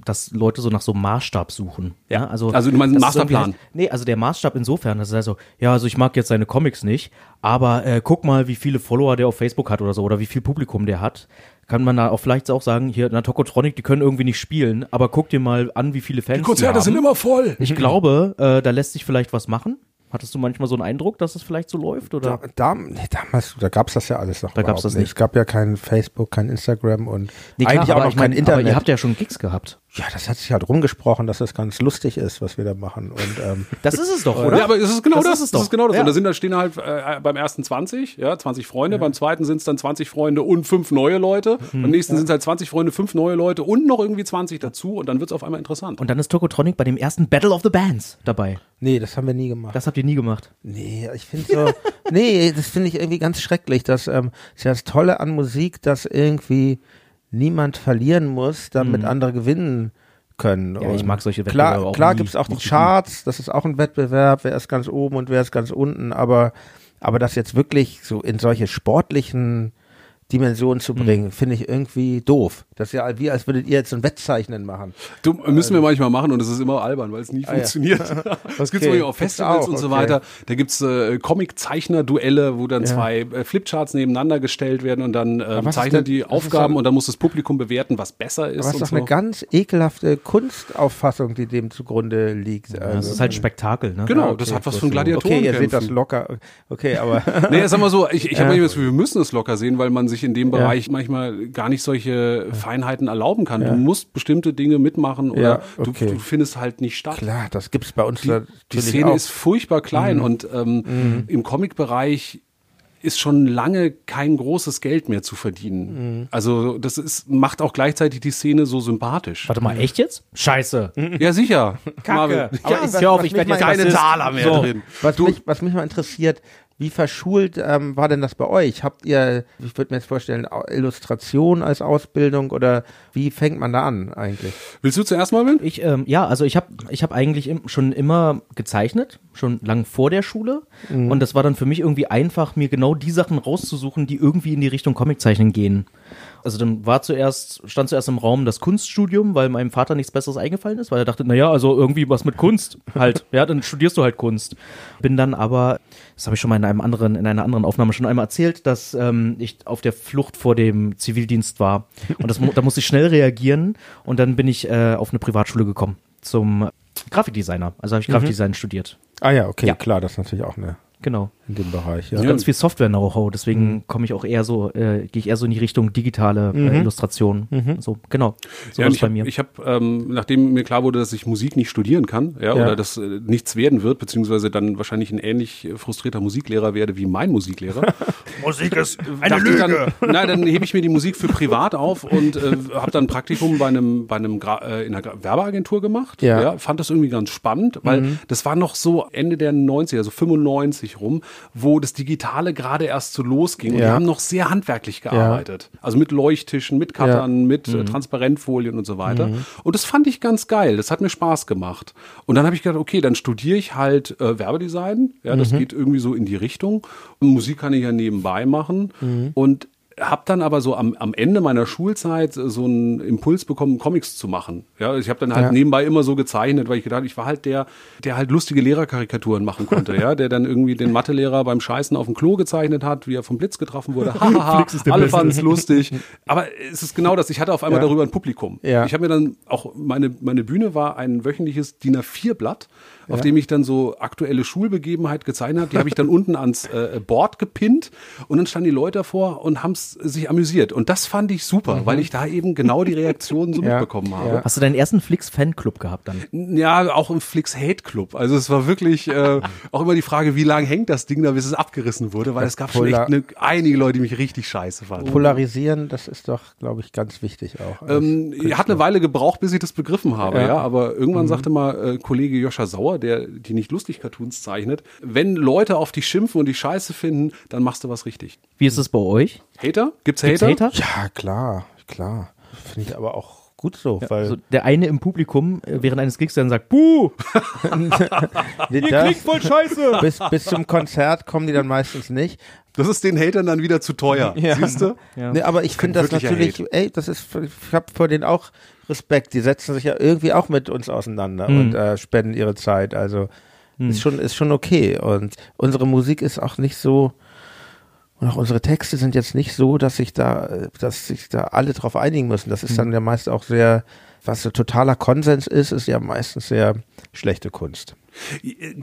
dass Leute so nach so einem Maßstab suchen. Ja, also. Also du meinst einen Masterplan? Halt, nee, also der Maßstab insofern, das ist also, ja, also ich mag jetzt seine Comics nicht, aber äh, guck mal, wie viele Follower der auf Facebook hat oder so, oder wie viel Publikum der hat. Kann man da auch vielleicht auch sagen, hier, na, Tokotronic, die können irgendwie nicht spielen, aber guck dir mal an, wie viele Fans die haben. immer voll. Ich glaube, äh, da lässt sich vielleicht was machen. Hattest du manchmal so einen Eindruck, dass es vielleicht so läuft? Oder? da, da, nee, damals, da gab's das ja alles noch Da gab's überhaupt das nicht. Es gab ja kein Facebook, kein Instagram und Nee, klar, eigentlich auch noch kein mein, Internet. Aber ihr habt ja schon Gigs gehabt. Ja, das hat sich halt rumgesprochen, dass das ganz lustig ist, was wir da machen. Und ähm, Das ist es doch, oder? Ja, aber es ist genau Das das. ist es das doch. ist genau das. Ja. Und da sind da stehen halt äh, beim ersten 20, ja, 20 Freunde, beim zweiten sind es dann 20 Freunde und fünf neue Leute. Mhm. Beim nächsten sind es halt 20 Freunde, fünf neue Leute und noch irgendwie 20 dazu und dann wird es auf einmal interessant. Und dann ist Tokotronic bei dem ersten Battle of the Bands dabei. nee, das haben wir nie gemacht. Das habt ihr nie gemacht. Nee, ich finde so, nee, das finde ich irgendwie ganz schrecklich. Das ähm, ist ja das Tolle an Musik, dass irgendwie niemand verlieren muss, damit andere gewinnen können. Mhm. Ja, ich mag solche Wettbewerbe Klar, auch klar nie. gibt's auch die Charts, das ist auch ein Wettbewerb, wer ist ganz oben und wer ist ganz unten, aber, aber das jetzt wirklich so in solche sportlichen Dimensionen zu bringen, finde ich irgendwie doof. Das ist ja wie, als würdet ihr jetzt so ein Wettzeichnen machen. Du, müssen wir manchmal machen und es ist immer albern, weil es nie ja. funktioniert. Das gibt's Okay, manchmal auf Festivals auch, und so okay. weiter. Da gibt's äh, Comic-Zeichner-Duelle, wo dann zwei äh, Flipcharts nebeneinander gestellt werden und dann ähm, zeichnen die Aufgaben denn- und dann muss das Publikum bewerten, was besser ist. Aber es ist doch so. eine ganz ekelhafte Kunstauffassung, die dem zugrunde liegt. Das Also- ist halt Spektakel, ne? Genau, okay, das hat was von so. Gladiatoren. Okay, ihr seht das locker. Okay, aber Nee, sag mal so, ich, ich habe manchmal das Gefühl, wir müssen es locker sehen, weil man sich in dem Bereich manchmal gar nicht solche Feinheiten erlauben kann. Du musst bestimmte Dinge mitmachen oder Ja, okay. du, du findest halt nicht statt. klar, das gibt's bei uns Die, natürlich die Szene auch. Mhm. ist furchtbar klein und ähm, im Comic-Bereich ist schon lange kein großes Geld mehr zu verdienen. Mhm. Also das ist, macht auch gleichzeitig die Szene so sympathisch. Warte mal, echt jetzt? Scheiße. Ja, sicher. Marvin. Aber Ja, was- auf, was ich werde jetzt Keine. Taler mehr So. drin. was, mich, was mich mal interessiert, wie verschult ähm, war denn das bei euch? Habt ihr, ich würde mir jetzt vorstellen, Illustration als Ausbildung oder wie fängt man da an eigentlich? Willst du zuerst mal, Will? Ich, ähm, ja, also ich habe ich hab eigentlich im, schon immer gezeichnet, schon lang vor der Schule. Und das war dann für mich irgendwie einfach, mir genau die Sachen rauszusuchen, die irgendwie in die Richtung Comiczeichnen gehen. Also dann war zuerst, stand zuerst im Raum das Kunststudium, weil meinem Vater nichts Besseres eingefallen ist, weil er dachte, naja, also irgendwie was mit Kunst halt. ja, dann studierst du halt Kunst. Bin dann aber, das habe ich schon mal in einem anderen, in einer anderen Aufnahme schon einmal erzählt, dass ähm, ich auf der Flucht vor dem Zivildienst war. Und das, da musste ich schnell reagieren und dann bin ich äh, auf eine Privatschule gekommen zum Grafikdesigner. Also habe ich Grafikdesign studiert. Ah ja, okay, Ja. klar, das ist natürlich auch eine Genau. In dem Bereich. Ja. Ja. Ganz viel Software-Know-how, deswegen komme ich auch eher so, äh, gehe ich eher so in die Richtung digitale äh, Illustration. So, genau. So Ja, ich bei habe, mir. ich hab, ähm, nachdem mir klar wurde, dass ich Musik nicht studieren kann, ja, Ja. oder dass äh, nichts werden wird, beziehungsweise dann wahrscheinlich ein ähnlich äh, frustrierter Musiklehrer werde wie mein Musiklehrer. Musik ist eine dachte ich dann, nein, dann hebe ich mir die Musik für privat auf und äh, habe dann ein Praktikum bei einem, bei einem Gra äh, in einer Gra Werbeagentur gemacht. Ja. fand das irgendwie ganz spannend, weil das war noch so Ende der 90er, also 95 1993 rum, wo das Digitale gerade erst so losging. Und Ja. die haben noch sehr handwerklich gearbeitet. Also mit Leuchttischen, mit Cuttern, mit äh, Transparentfolien und so weiter. Und das fand ich ganz geil. Das hat mir Spaß gemacht. Und dann habe ich gedacht, okay, dann studiere ich halt äh, Werbedesign. Ja, das geht irgendwie so in die Richtung. Und Musik kann ich ja nebenbei machen. Und habe dann aber so am, am Ende meiner Schulzeit so einen Impuls bekommen, Comics zu machen. Ja, ich habe dann halt Ja. nebenbei immer so gezeichnet, weil ich gedacht, ich war halt der, der halt lustige Lehrerkarikaturen machen konnte, ja, der dann irgendwie den Mathelehrer beim Scheißen auf dem Klo gezeichnet hat, wie er vom Blitz getroffen wurde. Hahaha, alle fanden es lustig. Aber es ist genau das. Ich hatte auf einmal Ja. darüber ein Publikum. Ja. Ich habe mir dann auch meine meine Bühne war ein wöchentliches DIN A4 Blatt, auf dem ich dann so aktuelle Schulbegebenheit gezeichnet habe. Die habe ich dann unten ans äh, Board gepinnt und dann standen die Leute davor und haben sich amüsiert. Und das fand ich super, weil ich da eben genau die Reaktionen so Ja. mitbekommen habe. Ja. Hast du deinen ersten Flix-Fanclub gehabt dann? Ja, auch im Flix Hate Club. Also es war wirklich äh, auch immer die Frage, wie lange hängt das Ding da, bis es abgerissen wurde, weil es gab schon echt ne, einige Leute, die mich richtig scheiße fanden. Polarisieren, das ist doch, glaube ich, ganz wichtig auch. Ähm, hat eine Weile gebraucht, bis ich das begriffen habe, ja. Ja. Aber irgendwann sagte mal äh, Kollege Joscha Sauer, der die nicht lustig Cartoons zeichnet, wenn Leute auf dich schimpfen und dich scheiße finden, dann machst du was richtig. Wie ist es bei euch? Hater? Gibt's Gibt's Hater? Hater? Ja, klar, klar. Finde ich aber auch gut so, weil Also der eine im Publikum äh, während eines Gigs dann sagt, Buh, Nee, das, voll scheiße. bis, bis zum Konzert kommen die dann meistens nicht. Das ist den Hatern dann wieder zu teuer. Ja. Siehst du? Ja. Nee, aber ich finde das natürlich, ey, das ist, ich habe vor denen auch Respekt. Die setzen sich ja irgendwie auch mit uns auseinander Mhm. und äh, spenden ihre Zeit. Also ist schon ist schon okay. Und unsere Musik ist auch nicht so. Und auch unsere Texte sind jetzt nicht so, dass sich da, dass sich da alle drauf einigen müssen. Das ist dann ja meist auch sehr, was so totaler Konsens ist, ist ja meistens sehr schlechte Kunst.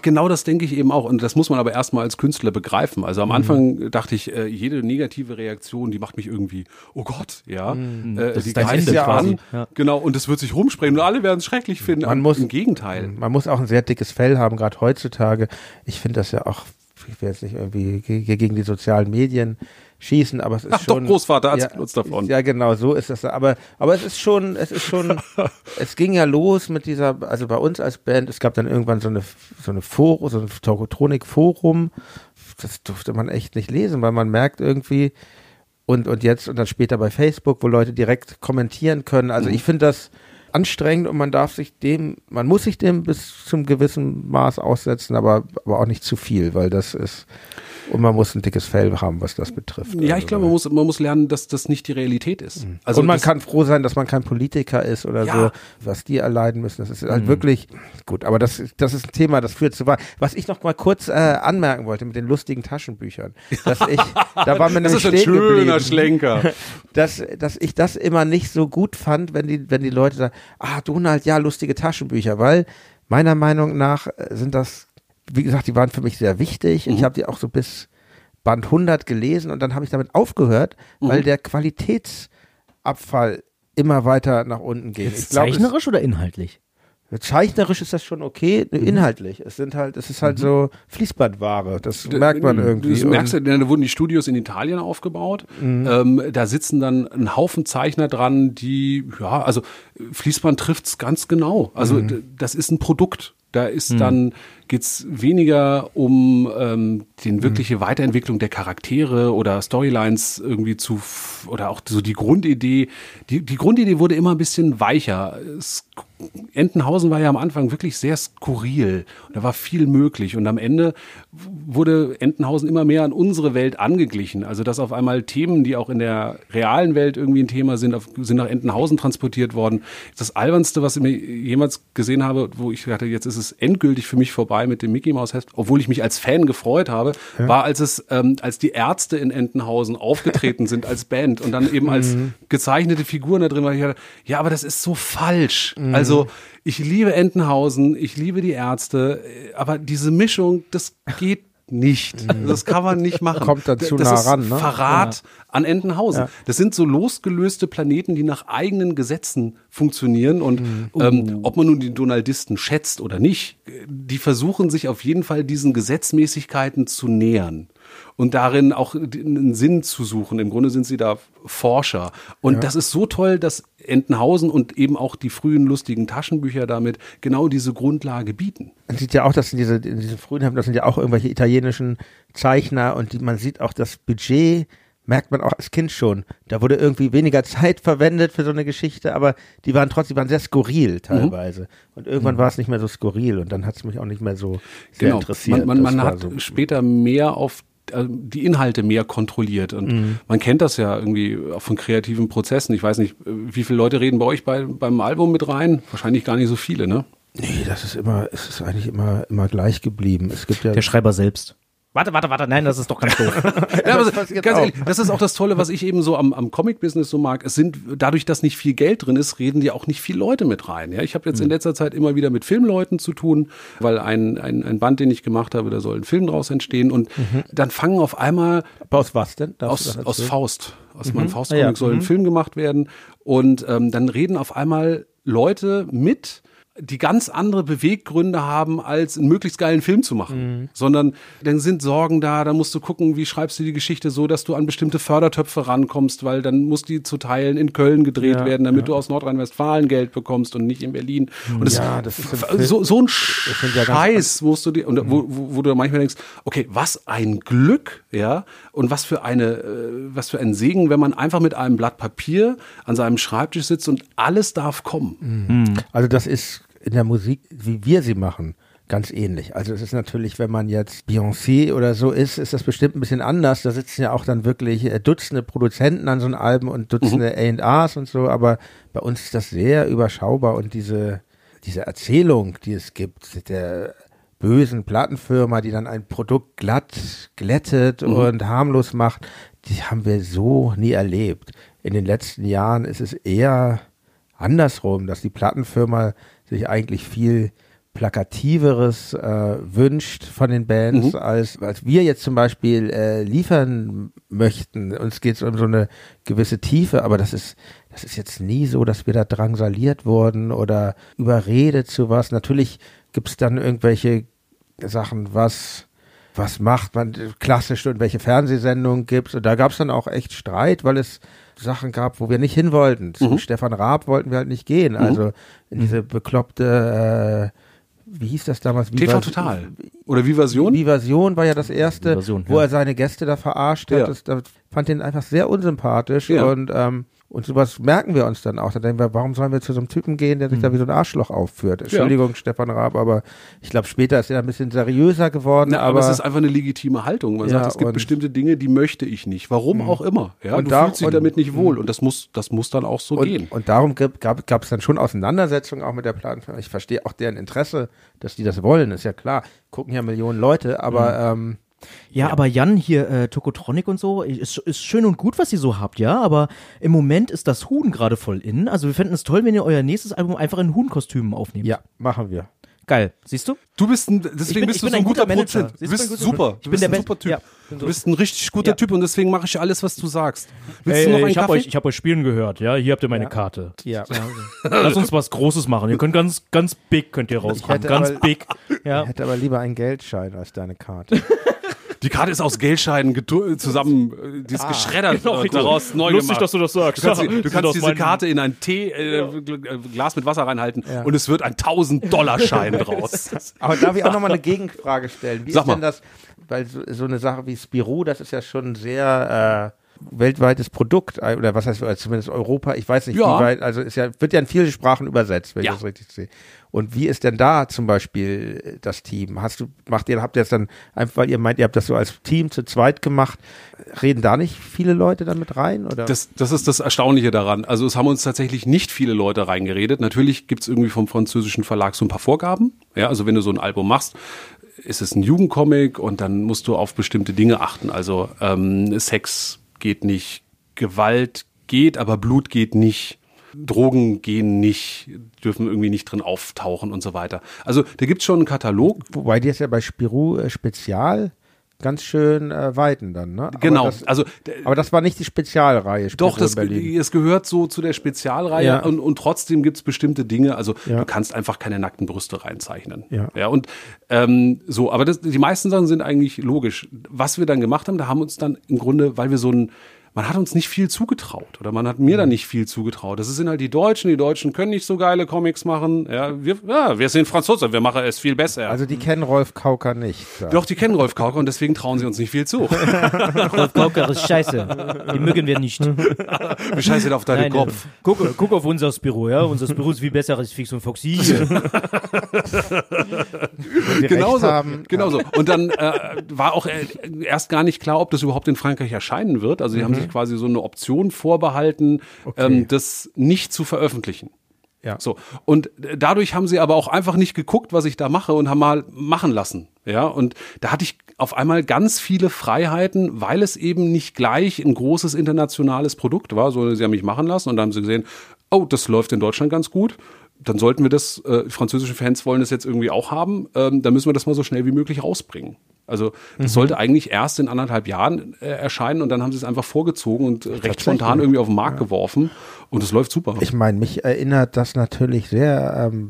Genau das denke ich eben auch. Und das muss man aber erstmal als Künstler begreifen. Also Mhm. am Anfang dachte ich, äh, jede negative Reaktion, die macht mich irgendwie, oh Gott, ja. Äh, Das die greift quasi. an. Ja. Genau, und es wird sich rumsprechen und alle werden es schrecklich finden. Man muss- Im Gegenteil. Man muss auch ein sehr dickes Fell haben, gerade heutzutage. Ich finde das ja auch, ich will jetzt nicht irgendwie ge- ge- gegen die sozialen Medien schießen, aber es ist Ach doch, schon. Großvater, erzähl ja, uns davon. Ja, genau, so ist das. Aber, aber es ist schon, es ist schon, es ging ja los mit dieser, also bei uns als Band, es gab dann irgendwann so eine, so eine Forum, so ein Tokotronik-Forum. Das durfte man echt nicht lesen, weil man merkt irgendwie, und, und jetzt und dann später bei Facebook, wo Leute direkt kommentieren können. Also Mhm. ich finde das anstrengend und man darf sich dem, man muss sich dem bis zum gewissen Maß aussetzen, aber, aber auch nicht zu viel, weil das ist, und man muss ein dickes Fell haben, was das betrifft. Ja, Also, ich glaube, man muss, man muss lernen, dass das nicht die Realität ist. also und man kann froh sein, dass man kein Politiker ist oder Ja. so, was die erleiden müssen. Das ist halt wirklich gut. Aber das, das ist ein Thema, das führt zu weit. Was ich noch mal kurz äh, anmerken wollte mit den lustigen Taschenbüchern, dass ich, da war mir das ist ein schöner Schlenker. dass, dass ich das immer nicht so gut fand, wenn die, wenn die Leute sagen, ah, Donald, ja, lustige Taschenbücher, weil meiner Meinung nach äh, sind das, wie gesagt, die waren für mich sehr wichtig. Ich habe die auch so bis Band 100 gelesen und dann habe ich damit aufgehört, weil der Qualitätsabfall immer weiter nach unten geht. Ich glaub, es- Zeichnerisch oder inhaltlich? Zeichnerisch ist das schon okay, Mhm. inhaltlich. Es sind halt, es ist halt so Fließbandware. Das merkt man irgendwie. Das merkst du, da wurden die Studios in Italien aufgebaut. Ähm, da sitzen dann ein Haufen Zeichner dran, die, ja, also Fließband trifft's ganz genau. Also d- das ist ein Produkt. Da ist dann geht's weniger um ähm, den wirkliche Weiterentwicklung der Charaktere oder Storylines irgendwie zu oder auch so die Grundidee. Die, die Grundidee wurde immer ein bisschen weicher. Es, Entenhausen war ja am Anfang wirklich sehr skurril. Da war viel möglich. Und am Ende wurde Entenhausen immer mehr an unsere Welt angeglichen. Also dass auf einmal Themen, die auch in der realen Welt irgendwie ein Thema sind, auf, sind nach Entenhausen transportiert worden. Das albernste, was ich mir jemals gesehen habe, wo ich dachte, jetzt ist es endgültig für mich vorbei mit dem Mickey Mouse Heft, obwohl ich mich als Fan gefreut habe, war als es, ähm, als die Ärzte in Entenhausen aufgetreten sind als Band und dann eben als gezeichnete Figuren da drin war. Ich dachte, ja, aber das ist so falsch. Also ich liebe Entenhausen, ich liebe die Ärzte, äh, aber diese Mischung, das geht nicht. Das kann man nicht machen. Kommt dann zu das nah ist ran, ne? Verrat an Entenhausen. Ja. Das sind so losgelöste Planeten, die nach eigenen Gesetzen funktionieren. Und ähm, ob man nun die Donaldisten schätzt oder nicht, die versuchen sich auf jeden Fall diesen Gesetzmäßigkeiten zu nähern. Und darin auch einen Sinn zu suchen. Im Grunde sind sie da Forscher. Und das ist so toll, dass Entenhausen und eben auch die frühen lustigen Taschenbücher damit genau diese Grundlage bieten. Man sieht ja auch, dass in, diese, in diesen frühen Heften, das sind ja auch irgendwelche italienischen Zeichner und die, man sieht auch das Budget, merkt man auch als Kind schon. Da wurde irgendwie weniger Zeit verwendet für so eine Geschichte, aber die waren trotzdem, die waren sehr skurril teilweise. Und irgendwann war es nicht mehr so skurril und dann hat es mich auch nicht mehr so sehr Genau. interessiert. Man, man, man hat so- später mehr auf die Inhalte mehr kontrolliert und Mhm. man kennt das ja irgendwie auch von kreativen Prozessen. Ich weiß nicht, wie viele Leute reden bei euch bei, beim Album mit rein? Wahrscheinlich gar nicht so viele, ne? Nee, das ist immer, es ist eigentlich immer, immer gleich geblieben. Es gibt ja. Der Schreiber selbst. Warte, warte, warte, nein, das ist doch ganz doof. Ja, aber ganz ehrlich, das ist auch das Tolle, was ich eben so am, am Comic-Business so mag. Es sind, dadurch, dass nicht viel Geld drin ist, reden die auch nicht viele Leute mit rein. Ja, ich habe jetzt in letzter Zeit immer wieder mit Filmleuten zu tun, weil ein, ein, ein Band, den ich gemacht habe, da soll ein Film draus entstehen und dann fangen auf einmal Aber aus was denn? Darfst aus, aus? Faust. Aus meinem Faust-Comic Ah, ja. soll ein Film gemacht werden. Und ähm, dann reden auf einmal Leute mit, die ganz andere Beweggründe haben, als einen möglichst geilen Film zu machen. Sondern dann sind Sorgen da, dann musst du gucken, wie schreibst du die Geschichte so, dass du an bestimmte Fördertöpfe rankommst, weil dann muss die zu Teilen in Köln gedreht Ja, werden, damit ja. du aus Nordrhein-Westfalen Geld bekommst und nicht in Berlin. Und das, Ja, das ist so, so ein Scheiß, musst du dir, und wo, wo, wo du manchmal denkst, okay, was ein Glück, ja, und was für eine, äh, was für ein Segen, wenn man einfach mit einem Blatt Papier an seinem Schreibtisch sitzt und alles darf kommen. Also das ist in der Musik, wie wir sie machen, ganz ähnlich. Also es ist natürlich, wenn man jetzt Beyoncé oder so ist, ist das bestimmt ein bisschen anders. Da sitzen ja auch dann wirklich äh, Dutzende Produzenten an so einem Album und Dutzende A&Rs und so, aber bei uns ist das sehr überschaubar und diese, diese Erzählung, die es gibt, der bösen Plattenfirma, die dann ein Produkt glatt glättet und harmlos macht, die haben wir so nie erlebt. In den letzten Jahren ist es eher andersrum, dass die Plattenfirma sich eigentlich viel plakativeres äh, wünscht von den Bands, als, als wir jetzt zum Beispiel äh, liefern möchten. Uns geht es um so eine gewisse Tiefe, aber das ist, das ist jetzt nie so, dass wir da drangsaliert wurden oder überredet zu was. Natürlich gibt es dann irgendwelche Sachen, was was macht man klassisch und welche Fernsehsendungen gibt Und da gab es dann auch echt Streit, weil es Sachen gab, wo wir nicht hin wollten. Zu Stefan Raab wollten wir halt nicht gehen. Also in diese bekloppte, äh, wie hieß das damals? TV Viva- Total. Oder Vivasion? Vivasion war ja das erste, Vivasion, wo ja. er seine Gäste da verarscht hat. Ja. Das, das fand ihn einfach sehr unsympathisch Ja. und ähm, und sowas merken wir uns dann auch. Da denken wir, warum sollen wir zu so einem Typen gehen, der sich Hm. da wie so ein Arschloch aufführt? Entschuldigung, Stefan Raab, aber ich glaube, später ist er ein bisschen seriöser geworden. Na, aber, aber, es ist einfach eine legitime Haltung. Man Ja, sagt, es gibt bestimmte Dinge, die möchte ich nicht. Warum auch immer. Ja, Und du da- fühlst dich und- damit nicht wohl. Und das muss, das muss dann auch so und, gehen. und darum gab es dann schon Auseinandersetzungen auch mit der Plattenfirma. Ich verstehe auch deren Interesse, dass die das wollen, ist ja klar. Gucken ja Millionen Leute, aber ähm, Ja, aber Jan hier, äh, Tokotronic und so, ist, ist schön und gut, was ihr so habt, ja, aber im Moment ist das Huhn gerade voll in. Also wir fänden es toll, wenn ihr euer nächstes Album einfach in Huhnkostümen aufnehmt. ja, machen wir. Geil, siehst du? Du bist ein, deswegen bin- bist ich du so ein ein guter, guter Manager. Produzent. Du bist ein guter- super. ich Du bin bist der ein super Typ. ja. Du bist ein richtig guter Ja. Typ und deswegen mache ich alles, was du sagst. Willst du noch einen ich habe euch, ich hab euch spielen gehört, ja. Hier habt ihr meine Karte. Ja. Lass uns was Großes machen. Ihr könnt ganz, ganz big könnt ihr rauskommen. Ganz aber- big. Ich Ja. hätte aber lieber einen Geldschein als deine Karte. Die Karte ist aus Geldscheinen zusammen, äh, die ist geschreddert Genau, und richtig. daraus neu Lustig, gemacht. dass du das sagst. Du kannst, Ja, du kannst diese Karte in ein Tee, äh, äh, Glas mit Wasser reinhalten und es wird ein 1000-Dollar-Schein draus. Aber darf ich auch nochmal eine Gegenfrage stellen? Wie Sag ist mal. denn das, weil so, so eine Sache wie Spirou, das ist ja schon ein sehr äh, weltweites Produkt, äh, oder was heißt, zumindest Europa, ich weiß nicht, Ja. wie weit, also ist ja, wird ja in viele Sprachen übersetzt, wenn Ja. ich das richtig sehe. Und wie ist denn da zum Beispiel äh, das Team? Hast du, macht ihr, habt ihr das dann einfach, weil ihr meint, ihr habt das so als Team zu zweit gemacht, reden da nicht viele Leute dann mit rein? Oder? Das, das ist das Erstaunliche daran. Also es haben uns tatsächlich nicht viele Leute reingeredet. Natürlich gibt's irgendwie vom französischen Verlag so ein paar Vorgaben. Ja, also wenn du so ein Album machst, ist es ein Jugendcomic und dann musst du auf bestimmte Dinge achten. Also ähm, Sex geht nicht, Gewalt geht, aber Blut geht nicht. Drogen gehen nicht, dürfen irgendwie nicht drin auftauchen und so weiter. Also da gibt's schon einen Katalog. Wobei die ist ja bei Spirou äh, Spezial ganz schön äh, weiten dann, ne? Aber Genau. Das, also aber das war nicht die Spezialreihe. Spirou Doch, das, es gehört so zu der Spezialreihe Ja. und, und trotzdem gibt's bestimmte Dinge. Also Ja. du kannst einfach keine nackten Brüste reinzeichnen. Ja. ja und ähm, so, aber das, die meisten Sachen sind eigentlich logisch. Was wir dann gemacht haben, da haben uns dann im Grunde, weil wir so ein man hat uns nicht viel zugetraut oder man hat mir dann nicht viel zugetraut. Das sind halt die Deutschen, die Deutschen können nicht so geile Comics machen. Ja, wir, ja, wir sind Franzosen, wir machen es viel besser. Also die kennen Rolf Kauker nicht. Ja. Doch, die kennen Rolf Kauker und deswegen trauen sie uns nicht viel zu. Rolf Kauker ist scheiße. Die mögen wir nicht. Wie scheiße auf deinen Nein, Kopf. guck, guck auf unser Büro, ja. Unser Büro ist viel besser als Fix und Foxy. Wenn sie Genau recht so, haben. genau so. Und dann äh, war auch äh, erst gar nicht klar, ob das überhaupt in Frankreich erscheinen wird. Also die haben sich quasi so eine Option vorbehalten, ähm, das nicht zu veröffentlichen. Ja. So. Und dadurch haben sie aber auch einfach nicht geguckt, was ich da mache und haben mal machen lassen. Ja. Und da hatte ich auf einmal ganz viele Freiheiten, weil es eben nicht gleich ein großes internationales Produkt war, sondern sie haben mich machen lassen und dann haben sie gesehen, oh, das läuft in Deutschland ganz gut. Dann sollten wir das, äh, französische Fans wollen das jetzt irgendwie auch haben, ähm, dann müssen wir das mal so schnell wie möglich rausbringen. Also das sollte eigentlich erst in anderthalb Jahren äh, erscheinen und dann haben sie es einfach vorgezogen und äh, recht spontan irgendwie auf den Markt geworfen und es läuft super. Ich meine, mich erinnert das natürlich sehr ähm,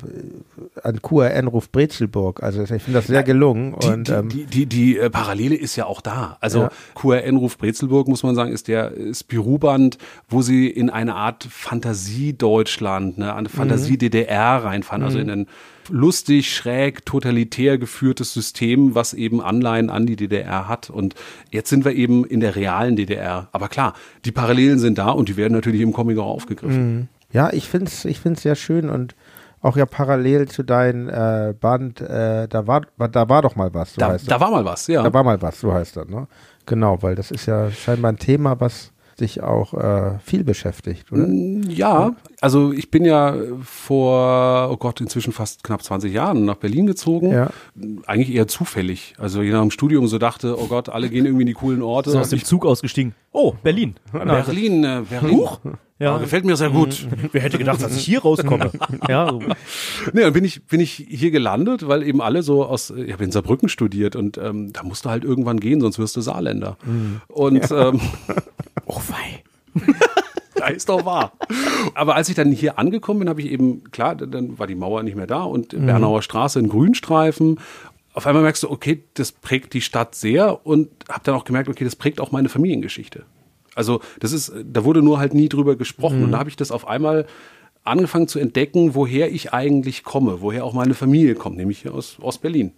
an QRN-Ruf Brezelburg. Also ich finde das sehr gelungen. Die, und die, ähm, die, die, die äh, Parallele ist ja auch da. Also Ja. QRN Ruf Brezelburg, muss man sagen, ist der Spirou-Band, wo sie in eine Art Fantasie-Deutschland, ne, eine Fantasie-DDR reinfahren, also in ein lustig, schräg, totalitär geführtes System, was eben Anleihen an die DDR hat. Und jetzt sind wir eben in der realen DDR. Aber klar, die Parallelen sind da und die werden natürlich im Comic auch aufgegriffen. Ja, ich finde es ich find's sehr schön und auch ja parallel zu deinem äh, Band, äh, da war da war doch mal was, so Da, heißt da war mal was, ja. Da war mal was, so heißt das, ne? Genau, weil das ist ja scheinbar ein Thema, was dich auch äh, viel beschäftigt, oder? Ja, also ich bin ja vor, oh Gott, inzwischen fast knapp 20 Jahren nach Berlin gezogen. Ja. Eigentlich eher zufällig. Also je nach dem Studium so dachte, oh Gott, alle gehen irgendwie in die coolen Orte. So aus dem Zug ausgestiegen. Oh, Berlin. Berlin, äh, Berlin. Ja. Ja. Gefällt mir sehr gut. Wer hätte gedacht, dass ich hier rauskomme? ja, so. Nee, dann bin ich, bin ich hier gelandet, weil eben alle so aus, ich habe in Saarbrücken studiert und ähm, da musst du halt irgendwann gehen, sonst wirst du Saarländer. Und ähm, Oh, wei. Da ist doch wahr. Aber als ich dann hier angekommen bin, habe ich eben, klar, dann war die Mauer nicht mehr da und Bernauer Straße in Grünstreifen. Auf einmal merkst du, okay, das prägt die Stadt sehr und habe dann auch gemerkt, okay, das prägt auch meine Familiengeschichte. Also das ist, da wurde nur halt nie drüber gesprochen und da habe ich das auf einmal angefangen zu entdecken, woher ich eigentlich komme, woher auch meine Familie kommt, nämlich hier aus, aus Berlin.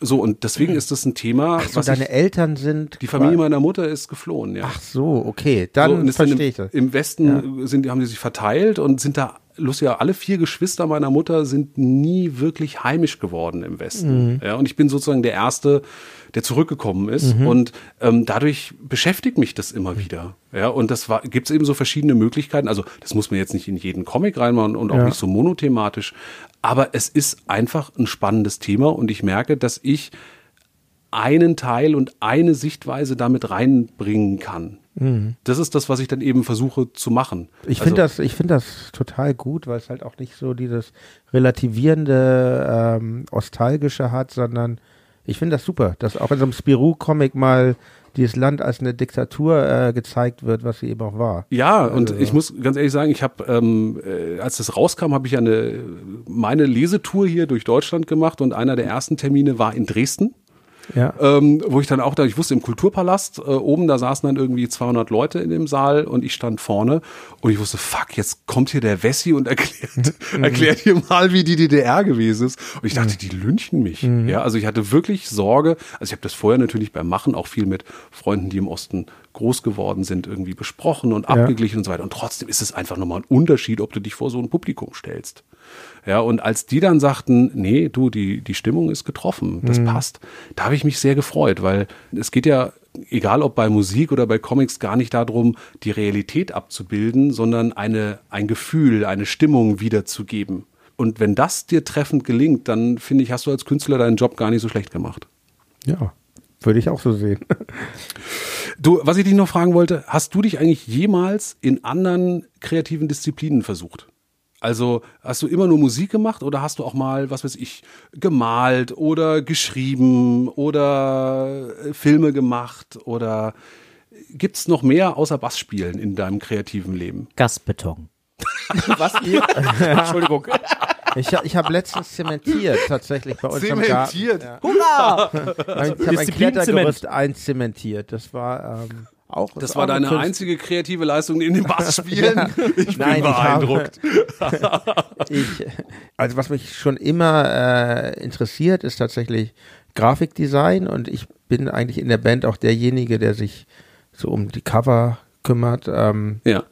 So, und deswegen ist das ein Thema, So, was deine ich, Eltern sind die Familie meiner Mutter ist geflohen, ja. Ach so, okay, So, dann sind verstehe ich im, das. Im Westen sind, haben die sich verteilt und sind da, lustig, alle vier Geschwister meiner Mutter sind nie wirklich heimisch geworden im Westen. Mhm. Ja, und ich bin sozusagen der Erste, der zurückgekommen ist. Mhm. Und ähm, dadurch beschäftigt mich das immer wieder. Ja, und das war, gibt es eben so verschiedene Möglichkeiten. Also, das muss man jetzt nicht in jeden Comic reinmachen und auch Ja. nicht so monothematisch. Aber es ist einfach ein spannendes Thema und ich merke, dass ich einen Teil und eine Sichtweise damit reinbringen kann. Das ist das, was ich dann eben versuche zu machen. Mhm. Ich Also, finde das, ich finde das total gut, weil es halt auch nicht so dieses relativierende, ähm, nostalgische hat, sondern ich finde das super, dass auch in so einem Spirou-Comic mal dieses Land als eine Diktatur äh, gezeigt wird, was sie eben auch war. Ja, und Also- ich muss ganz ehrlich sagen, ich habe, ähm, äh, als das rauskam, habe ich eine meine Lesetour hier durch Deutschland gemacht und einer der ersten Termine war in Dresden. Ja. ähm, wo ich dann auch da, ich wusste im Kulturpalast, äh, oben, da saßen dann irgendwie 200 Leute in dem Saal und ich stand vorne und ich wusste, fuck, jetzt kommt hier der Wessi und erklärt, erklärt hier mal, wie die DDR gewesen ist. Und ich dachte, die lynchen mich. Ja, also ich hatte wirklich Sorge, also ich habe das vorher natürlich beim Machen auch viel mit Freunden, die im Osten groß geworden sind, irgendwie besprochen und abgeglichen und so weiter. Und trotzdem ist es einfach nochmal ein Unterschied, ob du dich vor so ein Publikum stellst. Ja, und als die dann sagten, nee, du, die, die Stimmung ist getroffen, das passt, da habe ich mich sehr gefreut, weil es geht ja, egal ob bei Musik oder bei Comics, gar nicht darum, die Realität abzubilden, sondern eine, ein Gefühl, eine Stimmung wiederzugeben. Und wenn das dir treffend gelingt, dann finde ich, hast du als Künstler deinen Job gar nicht so schlecht gemacht. Ja, würde ich auch so sehen. Du, was ich dich noch fragen wollte, hast du dich eigentlich jemals in anderen kreativen Disziplinen versucht? Also hast du immer nur Musik gemacht oder hast du auch mal, was weiß ich, gemalt oder geschrieben oder äh, Filme gemacht oder gibt's noch mehr außer Bassspielen in deinem kreativen Leben? Gasbeton. Was? Entschuldigung. Ich, ich habe letztens zementiert, tatsächlich bei uns im Garten. Ja. Hurra! Ich habe ein Disziplin Klettergerüst einzementiert. Das war, ähm, auch. Das war deine Künst- einzige kreative Leistung in den Bassspielen. Ich bin Nein, ich beeindruckt. ich, also was mich schon immer äh, interessiert, ist tatsächlich Grafikdesign und ich bin eigentlich in der Band auch derjenige, der sich so um die Cover kümmert. Ähm, Ja.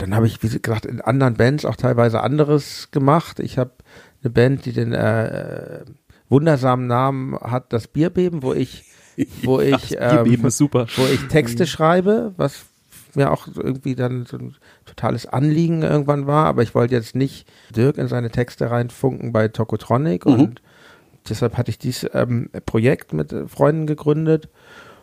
Dann habe ich, wie gesagt, in anderen Bands auch teilweise anderes gemacht. Ich habe eine Band, die den äh, wundersamen Namen hat, das Bierbeben, wo ich, wo ich, ähm, ist super. wo ich Texte schreibe, was mir auch irgendwie dann so ein totales Anliegen irgendwann war, aber ich wollte jetzt nicht Dirk in seine Texte reinfunken bei Tokotronic und deshalb hatte ich dieses ähm, Projekt mit äh, Freunden gegründet.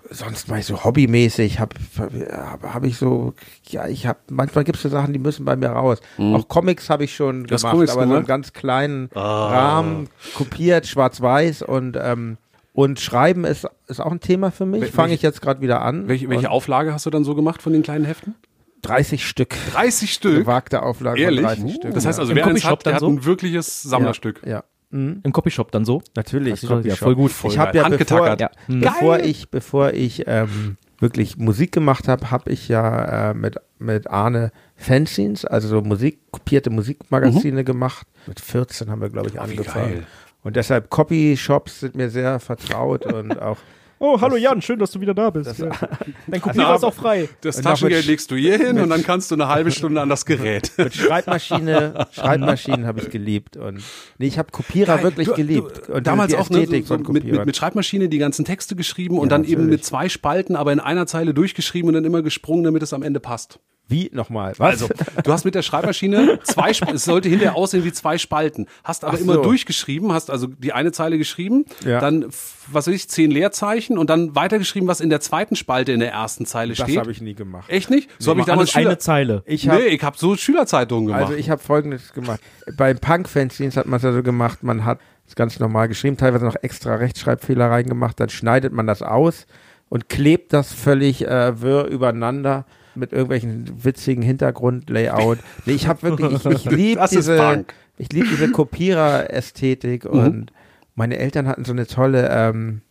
Sonst mal so hobbymäßig habe hab, ich so, ja, ich habe, manchmal gibt es so Sachen, die müssen bei mir raus. Auch Comics habe ich schon Du hast gemacht, Comics aber so gemacht? einen ganz kleinen Rahmen, kopiert, schwarz-weiß und ähm, und Schreiben ist, ist auch ein Thema für mich. Fange ich jetzt gerade wieder an. Welche, welche Auflage hast du dann so gemacht von den kleinen Heften? 30 Stück. 30 Stück. Gewagte Auflage Ehrlich? von 30 Stück. Das heißt also, wer eins Copyshop hat, der dann hat so? ein wirkliches Sammlerstück. ja. Mhm. Im Copyshop dann so? Natürlich. Doch- ja, Copyshop. voll gut. Voll ich habe ja bevor. Ja. Hm. bevor ich, bevor ich ähm, wirklich Musik gemacht habe, habe ich ja äh, mit, mit Arne Fanzines, also so Musik, kopierte Musikmagazine gemacht. Mit 14 haben wir, glaube ich, Mhm. Oh, angefangen. Und deshalb Copyshops sind mir sehr vertraut und auch Oh, hallo Jan, schön, dass du wieder da bist. Ja. Dein Kopierer ist auch frei. Das Und noch Taschengeld legst du hier hin und dann kannst du eine halbe Stunde an das Gerät. mit Schreibmaschine, Schreibmaschinen habe ich geliebt und nee, ich habe Kopierer wirklich Du- geliebt und damals auch ne, so, mit, mit, mit Schreibmaschine die ganzen Texte geschrieben und Ja, dann eben natürlich. mit zwei Spalten, aber in einer Zeile durchgeschrieben und dann immer gesprungen, damit es am Ende passt. Wie nochmal? Was? Also, du hast mit der Schreibmaschine zwei, Sp- es sollte hinterher aussehen wie zwei Spalten. Hast aber Ach immer so. durchgeschrieben, hast also die eine Zeile geschrieben, Ja. dann, was weiß ich, zehn Leerzeichen und dann weitergeschrieben, was in der zweiten Spalte in der ersten Zeile das steht. habe ich nie gemacht. Echt nicht? So habe ich damals Schüler, eine Zeile. Ich hab, Nee, ich habe so Schülerzeitungen gemacht. Also ich habe folgendes gemacht. Bei Punk-Fanzines hat man es ja so gemacht, man hat es ganz normal geschrieben, teilweise noch extra Rechtschreibfehler reingemacht, dann schneidet man das aus und klebt das völlig äh, wirr übereinander mit irgendwelchen witzigen Hintergrundlayout. Nee, ich habe wirklich, ich, ich liebe diese, ich liebe diese Kopierer-Ästhetik und meine Eltern hatten so eine tolle, ähm,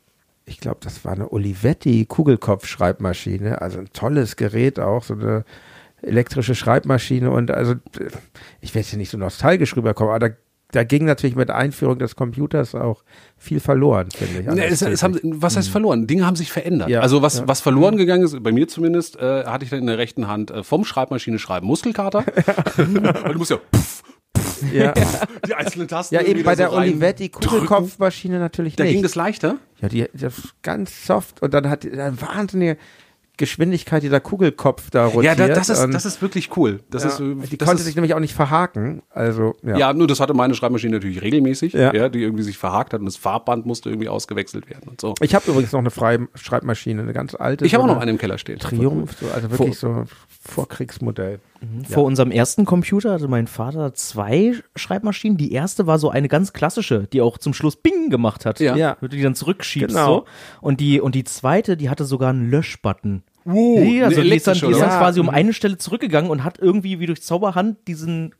ich glaube, das war eine Olivetti Kugelkopf-Schreibmaschine, also ein tolles Gerät auch, so eine elektrische Schreibmaschine und also ich werde jetzt hier nicht so nostalgisch rüberkommen, aber da, da ging natürlich mit der Einführung des Computers auch viel verloren, finde ich. Nee, es, es haben, was heißt verloren? Dinge haben sich verändert. Mhm. Ja, also was, ja. was verloren gegangen ist, bei mir zumindest, äh, hatte ich dann in der rechten Hand äh, vom Schreibmaschine schreiben Muskelkater. Weil du musst ja pff, ja. die einzelnen Tasten ja, eben bei da der so rein Olivetti drücken. Kugelkopfmaschine natürlich Da nicht. ging das leichter. Ja, die, das ganz soft und dann hat die eine wahnsinnige Geschwindigkeit dieser Kugelkopf da rotiert. Ja, da, das, ist, das ist wirklich cool. Das ja, ist, äh, die das konnte ist, sich nämlich auch nicht verhaken. Also, ja. ja. nur das hatte meine Schreibmaschine natürlich regelmäßig, ja. Ja. die irgendwie sich verhakt hat und das Farbband musste irgendwie ausgewechselt werden und so. Ich habe übrigens noch eine freie Schreibmaschine, eine ganz alte. Ich habe so auch noch eine im Keller stehen. Triumph, so, also wirklich so Vorkriegsmodell. Vor unserem ersten Computer hatte mein Vater zwei Schreibmaschinen. Die erste war so eine ganz klassische, die auch zum Schluss Bing gemacht hat. Ja. Ja. Wenn du die dann zurückschiebst Genau. so. Und die, und die zweite, die hatte sogar einen Löschbutton. Uh, ja, also die ist dann, die ist dann quasi um eine Stelle zurückgegangen und hat irgendwie wie durch Zauberhand diesen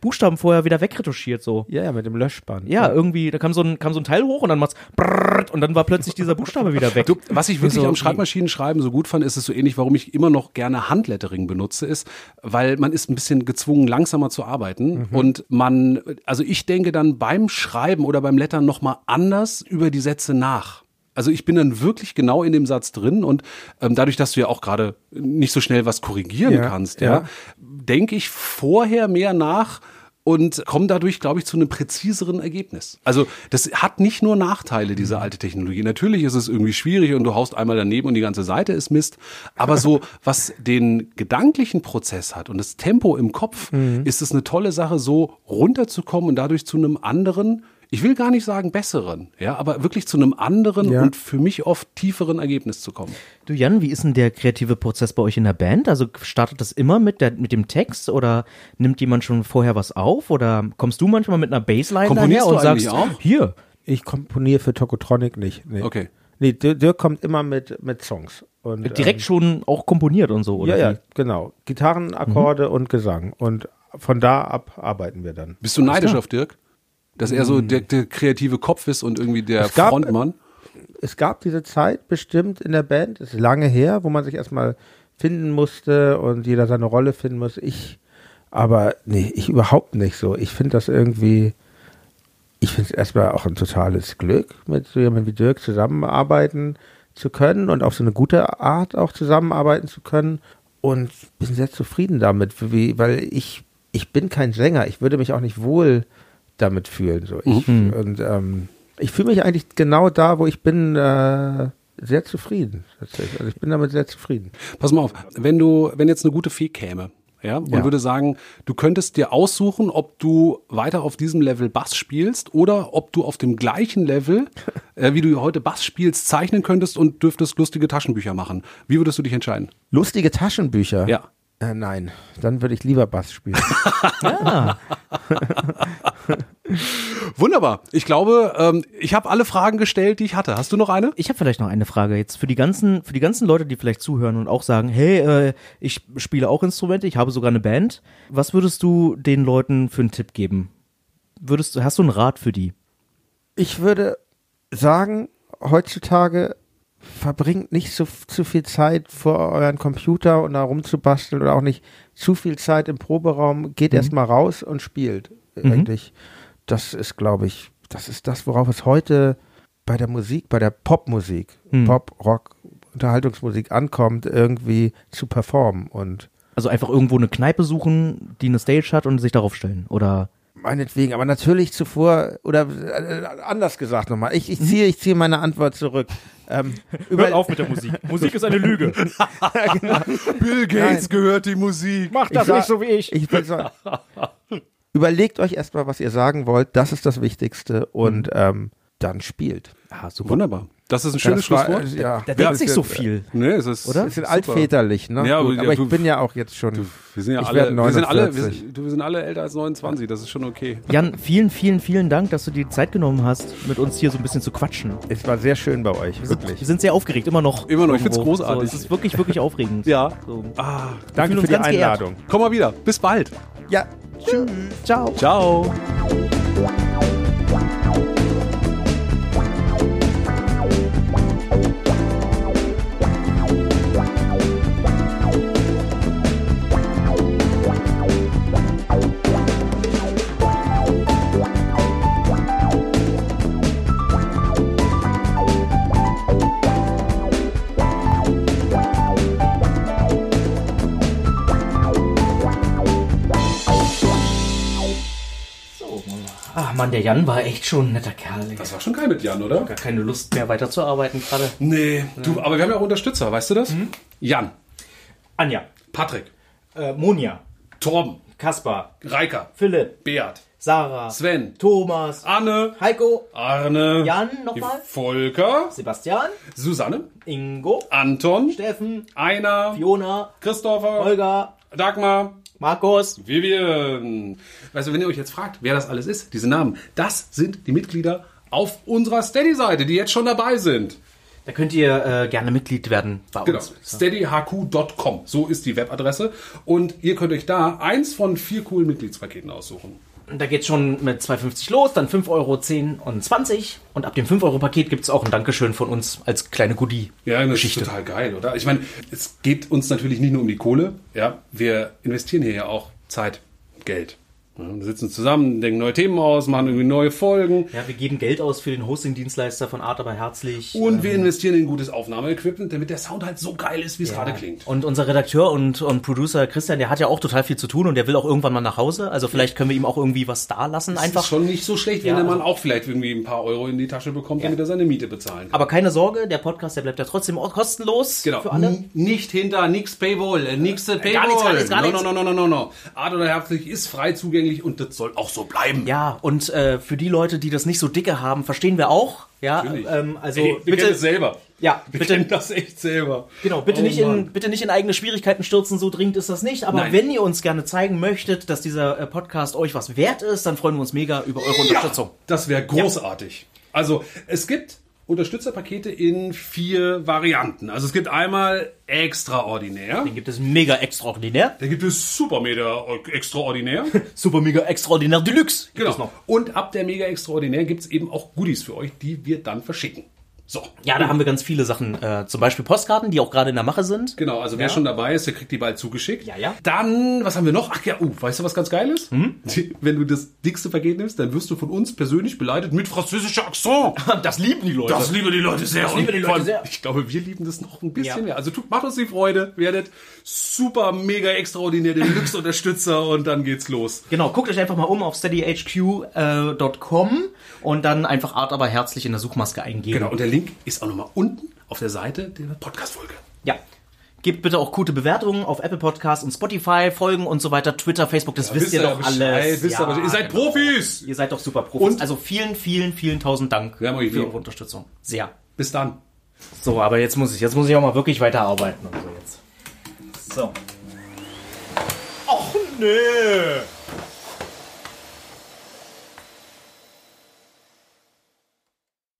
Buchstaben vorher wieder wegretuschiert so. Ja, ja, mit dem Löschband. Ja, irgendwie, da kam so ein, kam so ein Teil hoch und dann macht's brrrt und dann war plötzlich dieser Buchstabe wieder weg. Du, was ich wirklich So, am Schreibmaschinenschreiben so gut fand, ist es so ähnlich, warum ich immer noch gerne Handlettering benutze, ist, weil man ist ein bisschen gezwungen, langsamer zu arbeiten und man, also ich denke dann beim Schreiben oder beim Lettern nochmal anders über die Sätze nach. Also ich bin dann wirklich genau in dem Satz drin und ähm, dadurch, dass du ja auch gerade nicht so schnell was korrigieren Ja, kannst, ja, ja. denke ich vorher mehr nach und komme dadurch, glaube ich, zu einem präziseren Ergebnis. Also das hat nicht nur Nachteile, diese alte Technologie. Natürlich ist es irgendwie schwierig und du haust einmal daneben und die ganze Seite ist Mist. Aber so, was den gedanklichen Prozess hat und das Tempo im Kopf, ist es eine tolle Sache, so runterzukommen und dadurch zu einem anderen, ich will gar nicht sagen besseren, ja, aber wirklich zu einem anderen Ja. und für mich oft tieferen Ergebnis zu kommen. Du Jan, wie ist denn der kreative Prozess bei euch in der Band? Also startet das immer mit, der, mit dem Text oder nimmt jemand schon vorher was auf oder kommst du manchmal mit einer Bassline Komponierst daher und sagst, auch? hier, Ich komponiere für Tokotronic nicht. Nee. Okay. Nee, Dirk, Dirk kommt immer mit, mit Songs. Und, direkt schon auch komponiert und so, ähm, oder? Ja, wie? ja, genau. Gitarren, Akkorde und Gesang. Und von da ab arbeiten wir dann. Bist du neidisch auf Dirk? Dass er so der, der kreative Kopf ist und irgendwie der gab- Frontmann? es gab diese Zeit bestimmt in der Band, ist lange her, wo man sich erstmal finden musste und jeder seine Rolle finden muss. Ich, aber nee, ich überhaupt nicht so. Ich finde das irgendwie, ich finde es erstmal auch ein totales Glück, mit so jemandem wie Dirk zusammenarbeiten zu können und auf so eine gute Art auch zusammenarbeiten zu können und bin sehr zufrieden damit, wie, weil ich, ich bin kein Sänger, ich würde mich auch nicht wohl damit fühlen. So. Ich, Und ähm, ich fühle mich eigentlich genau da, wo ich bin, äh, sehr zufrieden. tatsächlich. Also ich bin damit sehr zufrieden. Pass mal auf, wenn du, wenn jetzt eine gute Fee käme, ja, und Ja. würde sagen, du könntest dir aussuchen, ob du weiter auf diesem Level Bass spielst oder ob du auf dem gleichen Level, äh, wie du heute Bass spielst, zeichnen könntest und dürftest lustige Taschenbücher machen. Wie würdest du dich entscheiden? Lustige Taschenbücher? Ja. Äh, nein, dann würde ich lieber Bass spielen. Wunderbar. Ich glaube, ähm, ich habe alle Fragen gestellt, die ich hatte. Hast du noch eine? Ich habe vielleicht noch eine Frage jetzt für die ganzen, für die ganzen Leute, die vielleicht zuhören und auch sagen, hey, äh, ich spiele auch Instrumente, ich habe sogar eine Band. Was würdest du den Leuten für einen Tipp geben? Würdest du, hast du einen Rat für die? ich würde sagen, heutzutage verbringt nicht so zu viel Zeit vor euren Computer und da rumzubasteln oder auch nicht zu viel Zeit im Proberaum. Geht erst mal raus und spielt. Eigentlich. Das ist, glaube ich, das ist das, worauf es heute bei der Musik, bei der Popmusik, Pop, Rock, Unterhaltungsmusik ankommt, irgendwie zu performen. Und Also einfach irgendwo eine Kneipe suchen, die eine Stage hat und sich darauf stellen. Oder Meinetwegen, aber natürlich zuvor, oder äh, anders gesagt nochmal, ich, ich ziehe ich ziehe meine Antwort zurück. Ähm, Hört auf mit der Musik. Musik ist eine Lüge. Bill Gates gehört die Musik. Macht das nicht so wie ich. ich sagen, überlegt euch erstmal, was ihr sagen wollt, das ist das Wichtigste und ähm, dann spielt. ah, super. Wunderbar. Das ist ein schönes Schlusswort. Ja, Da Ja, denkt das sich so viel. Nee, es ist, Oder? Wir sind super. altväterlich, ne? Ja, Gut, aber du- ich bin ja auch jetzt schon. Wir sind ja alle, werd wir sind alle, wir 49. sind, du, wir sind alle älter als 29, das ist schon okay. Jan, vielen, vielen, vielen Dank, dass du dir die Zeit genommen hast, mit uns hier so ein bisschen zu quatschen. Es war sehr schön bei euch, Wir wirklich. sind sehr aufgeregt, immer noch. Immer noch, ich find's irgendwo. großartig. So, es ist wirklich, wirklich aufregend. Ja. So. Ah, Danke für die ganz geehrt. Einladung. komm mal wieder. Bis bald. Ja, tschüss. Ciao. Ciao. Ach Mann, der Jan war echt schon ein netter Kerl. ey. Das war schon geil mit Jan, oder? Gar keine Lust mehr weiterzuarbeiten gerade. Nee, du, aber wir haben ja auch Unterstützer, weißt du das? Jan, Anja, Patrick, äh, Monja, Torben, Kaspar, Reika, Philipp, Beat, Sarah, Sven, Thomas, Anne, Heiko, Arne, Jan nochmal, Volker, Sebastian, Susanne, Ingo, Anton, Steffen, Einer, Fiona, Christopher, Holger, Dagmar, Markus. Vivian. Weißt du, wenn ihr euch jetzt fragt, wer das alles ist, diese Namen, das sind die Mitglieder auf unserer Steady-Seite, die jetzt schon dabei sind. Da könnt ihr äh, gerne Mitglied werden bei Genau, uns. steadyhq.com, so ist die Webadresse. Und ihr könnt euch da eins von vier coolen Mitgliedspaketen aussuchen. Da geht's schon mit 2,50 los, dann 5 Euro, 10 und 20. Und ab dem 5-Euro-Paket gibt's auch ein Dankeschön von uns als kleine Goodie. Ja, das Geschichte. ist total geil, oder? Ich meine, es geht uns natürlich nicht nur um die Kohle. Ja, wir investieren hier ja auch Zeit, Geld. Ja, wir sitzen zusammen, denken neue Themen aus, machen irgendwie neue Folgen. Ja, wir geben Geld aus für den Hosting-Dienstleister von Art aber herzlich. Und wir investieren in gutes Aufnahmeequipment, damit der Sound halt so geil ist, wie es gerade klingt. Und unser Redakteur und, und Producer Christian, der hat ja auch total viel zu tun und der will auch irgendwann mal nach Hause. Also vielleicht können wir ihm auch irgendwie was da lassen Das einfach. ist schon nicht so schlecht, wenn Ja, der Mann also- auch vielleicht irgendwie ein paar Euro in die Tasche bekommt, damit er seine Miete bezahlen kann. Aber keine Sorge, der Podcast, der bleibt ja trotzdem auch kostenlos Genau. für alle. N- Nicht hinter, nix Paywall, äh, nix äh, Paywall. nichts, gar nichts, gar no, nichts. no, no, no, no, no. Art oder herzlich ist frei zugänglich und das soll auch so bleiben. Ja, und äh, für die Leute, die das nicht so dicke haben, verstehen wir auch. Ja, ähm, also Ey, bitte, selber. ja, Wir bitte, das echt selber. genau, bitte Oh nicht in, Mann. bitte nicht in eigene Schwierigkeiten stürzen. So dringend ist das nicht. Aber Nein. wenn ihr uns gerne zeigen möchtet, dass dieser äh, Podcast euch was wert ist, dann freuen wir uns mega über eure Unterstützung. Das wäre großartig. Also, es gibt Unterstützerpakete in vier Varianten. Also, es gibt einmal extraordinär. Den gibt es mega extraordinär, Da gibt es super mega extraordinär. super mega extraordinär Deluxe. Gibt es genau. noch. Und ab der mega extraordinär gibt es eben auch Goodies für euch, die wir dann verschicken. So. Ja, da haben wir ganz viele Sachen. Äh, zum Beispiel Postkarten, die auch gerade in der Mache sind. Genau, also wer Ja. schon dabei ist, der kriegt die bald zugeschickt. Ja, ja. Dann, was haben wir noch? Ach ja, uh, weißt du, was ganz geil ist? Die- Wenn du das dickste Paket nimmst, dann wirst du von uns persönlich beleidigt mit französischer Akzent. Das lieben die Leute. Das lieben die Leute sehr. Das lieben die Leute sehr. Ich glaube, wir lieben das noch ein bisschen Ja. mehr. Also tut, macht uns die Freude, werdet super, mega extraordinär Deluxe-Unterstützer und dann geht's los. Genau, guckt euch einfach mal um auf steadyhq.com und dann einfach Art aber herzlich in der Suchmaske eingeben. Genau, und der Link ist auch nochmal unten auf der Seite der Podcast-Folge. Ja. Gebt bitte auch gute Bewertungen auf Apple Podcasts und Spotify, Folgen und so weiter, Twitter, Facebook, das wisst ihr ja doch Bescheid, alles. Wisst ihr, Ja, aber, ihr seid genau. Profis! Ihr seid doch super Profis. Und- also vielen, vielen, vielen tausend Dank Ja, für lieb. eure Unterstützung. Sehr. Bis dann. So, aber jetzt muss ich, jetzt muss ich auch mal wirklich weiterarbeiten und so jetzt. So. Och, nö.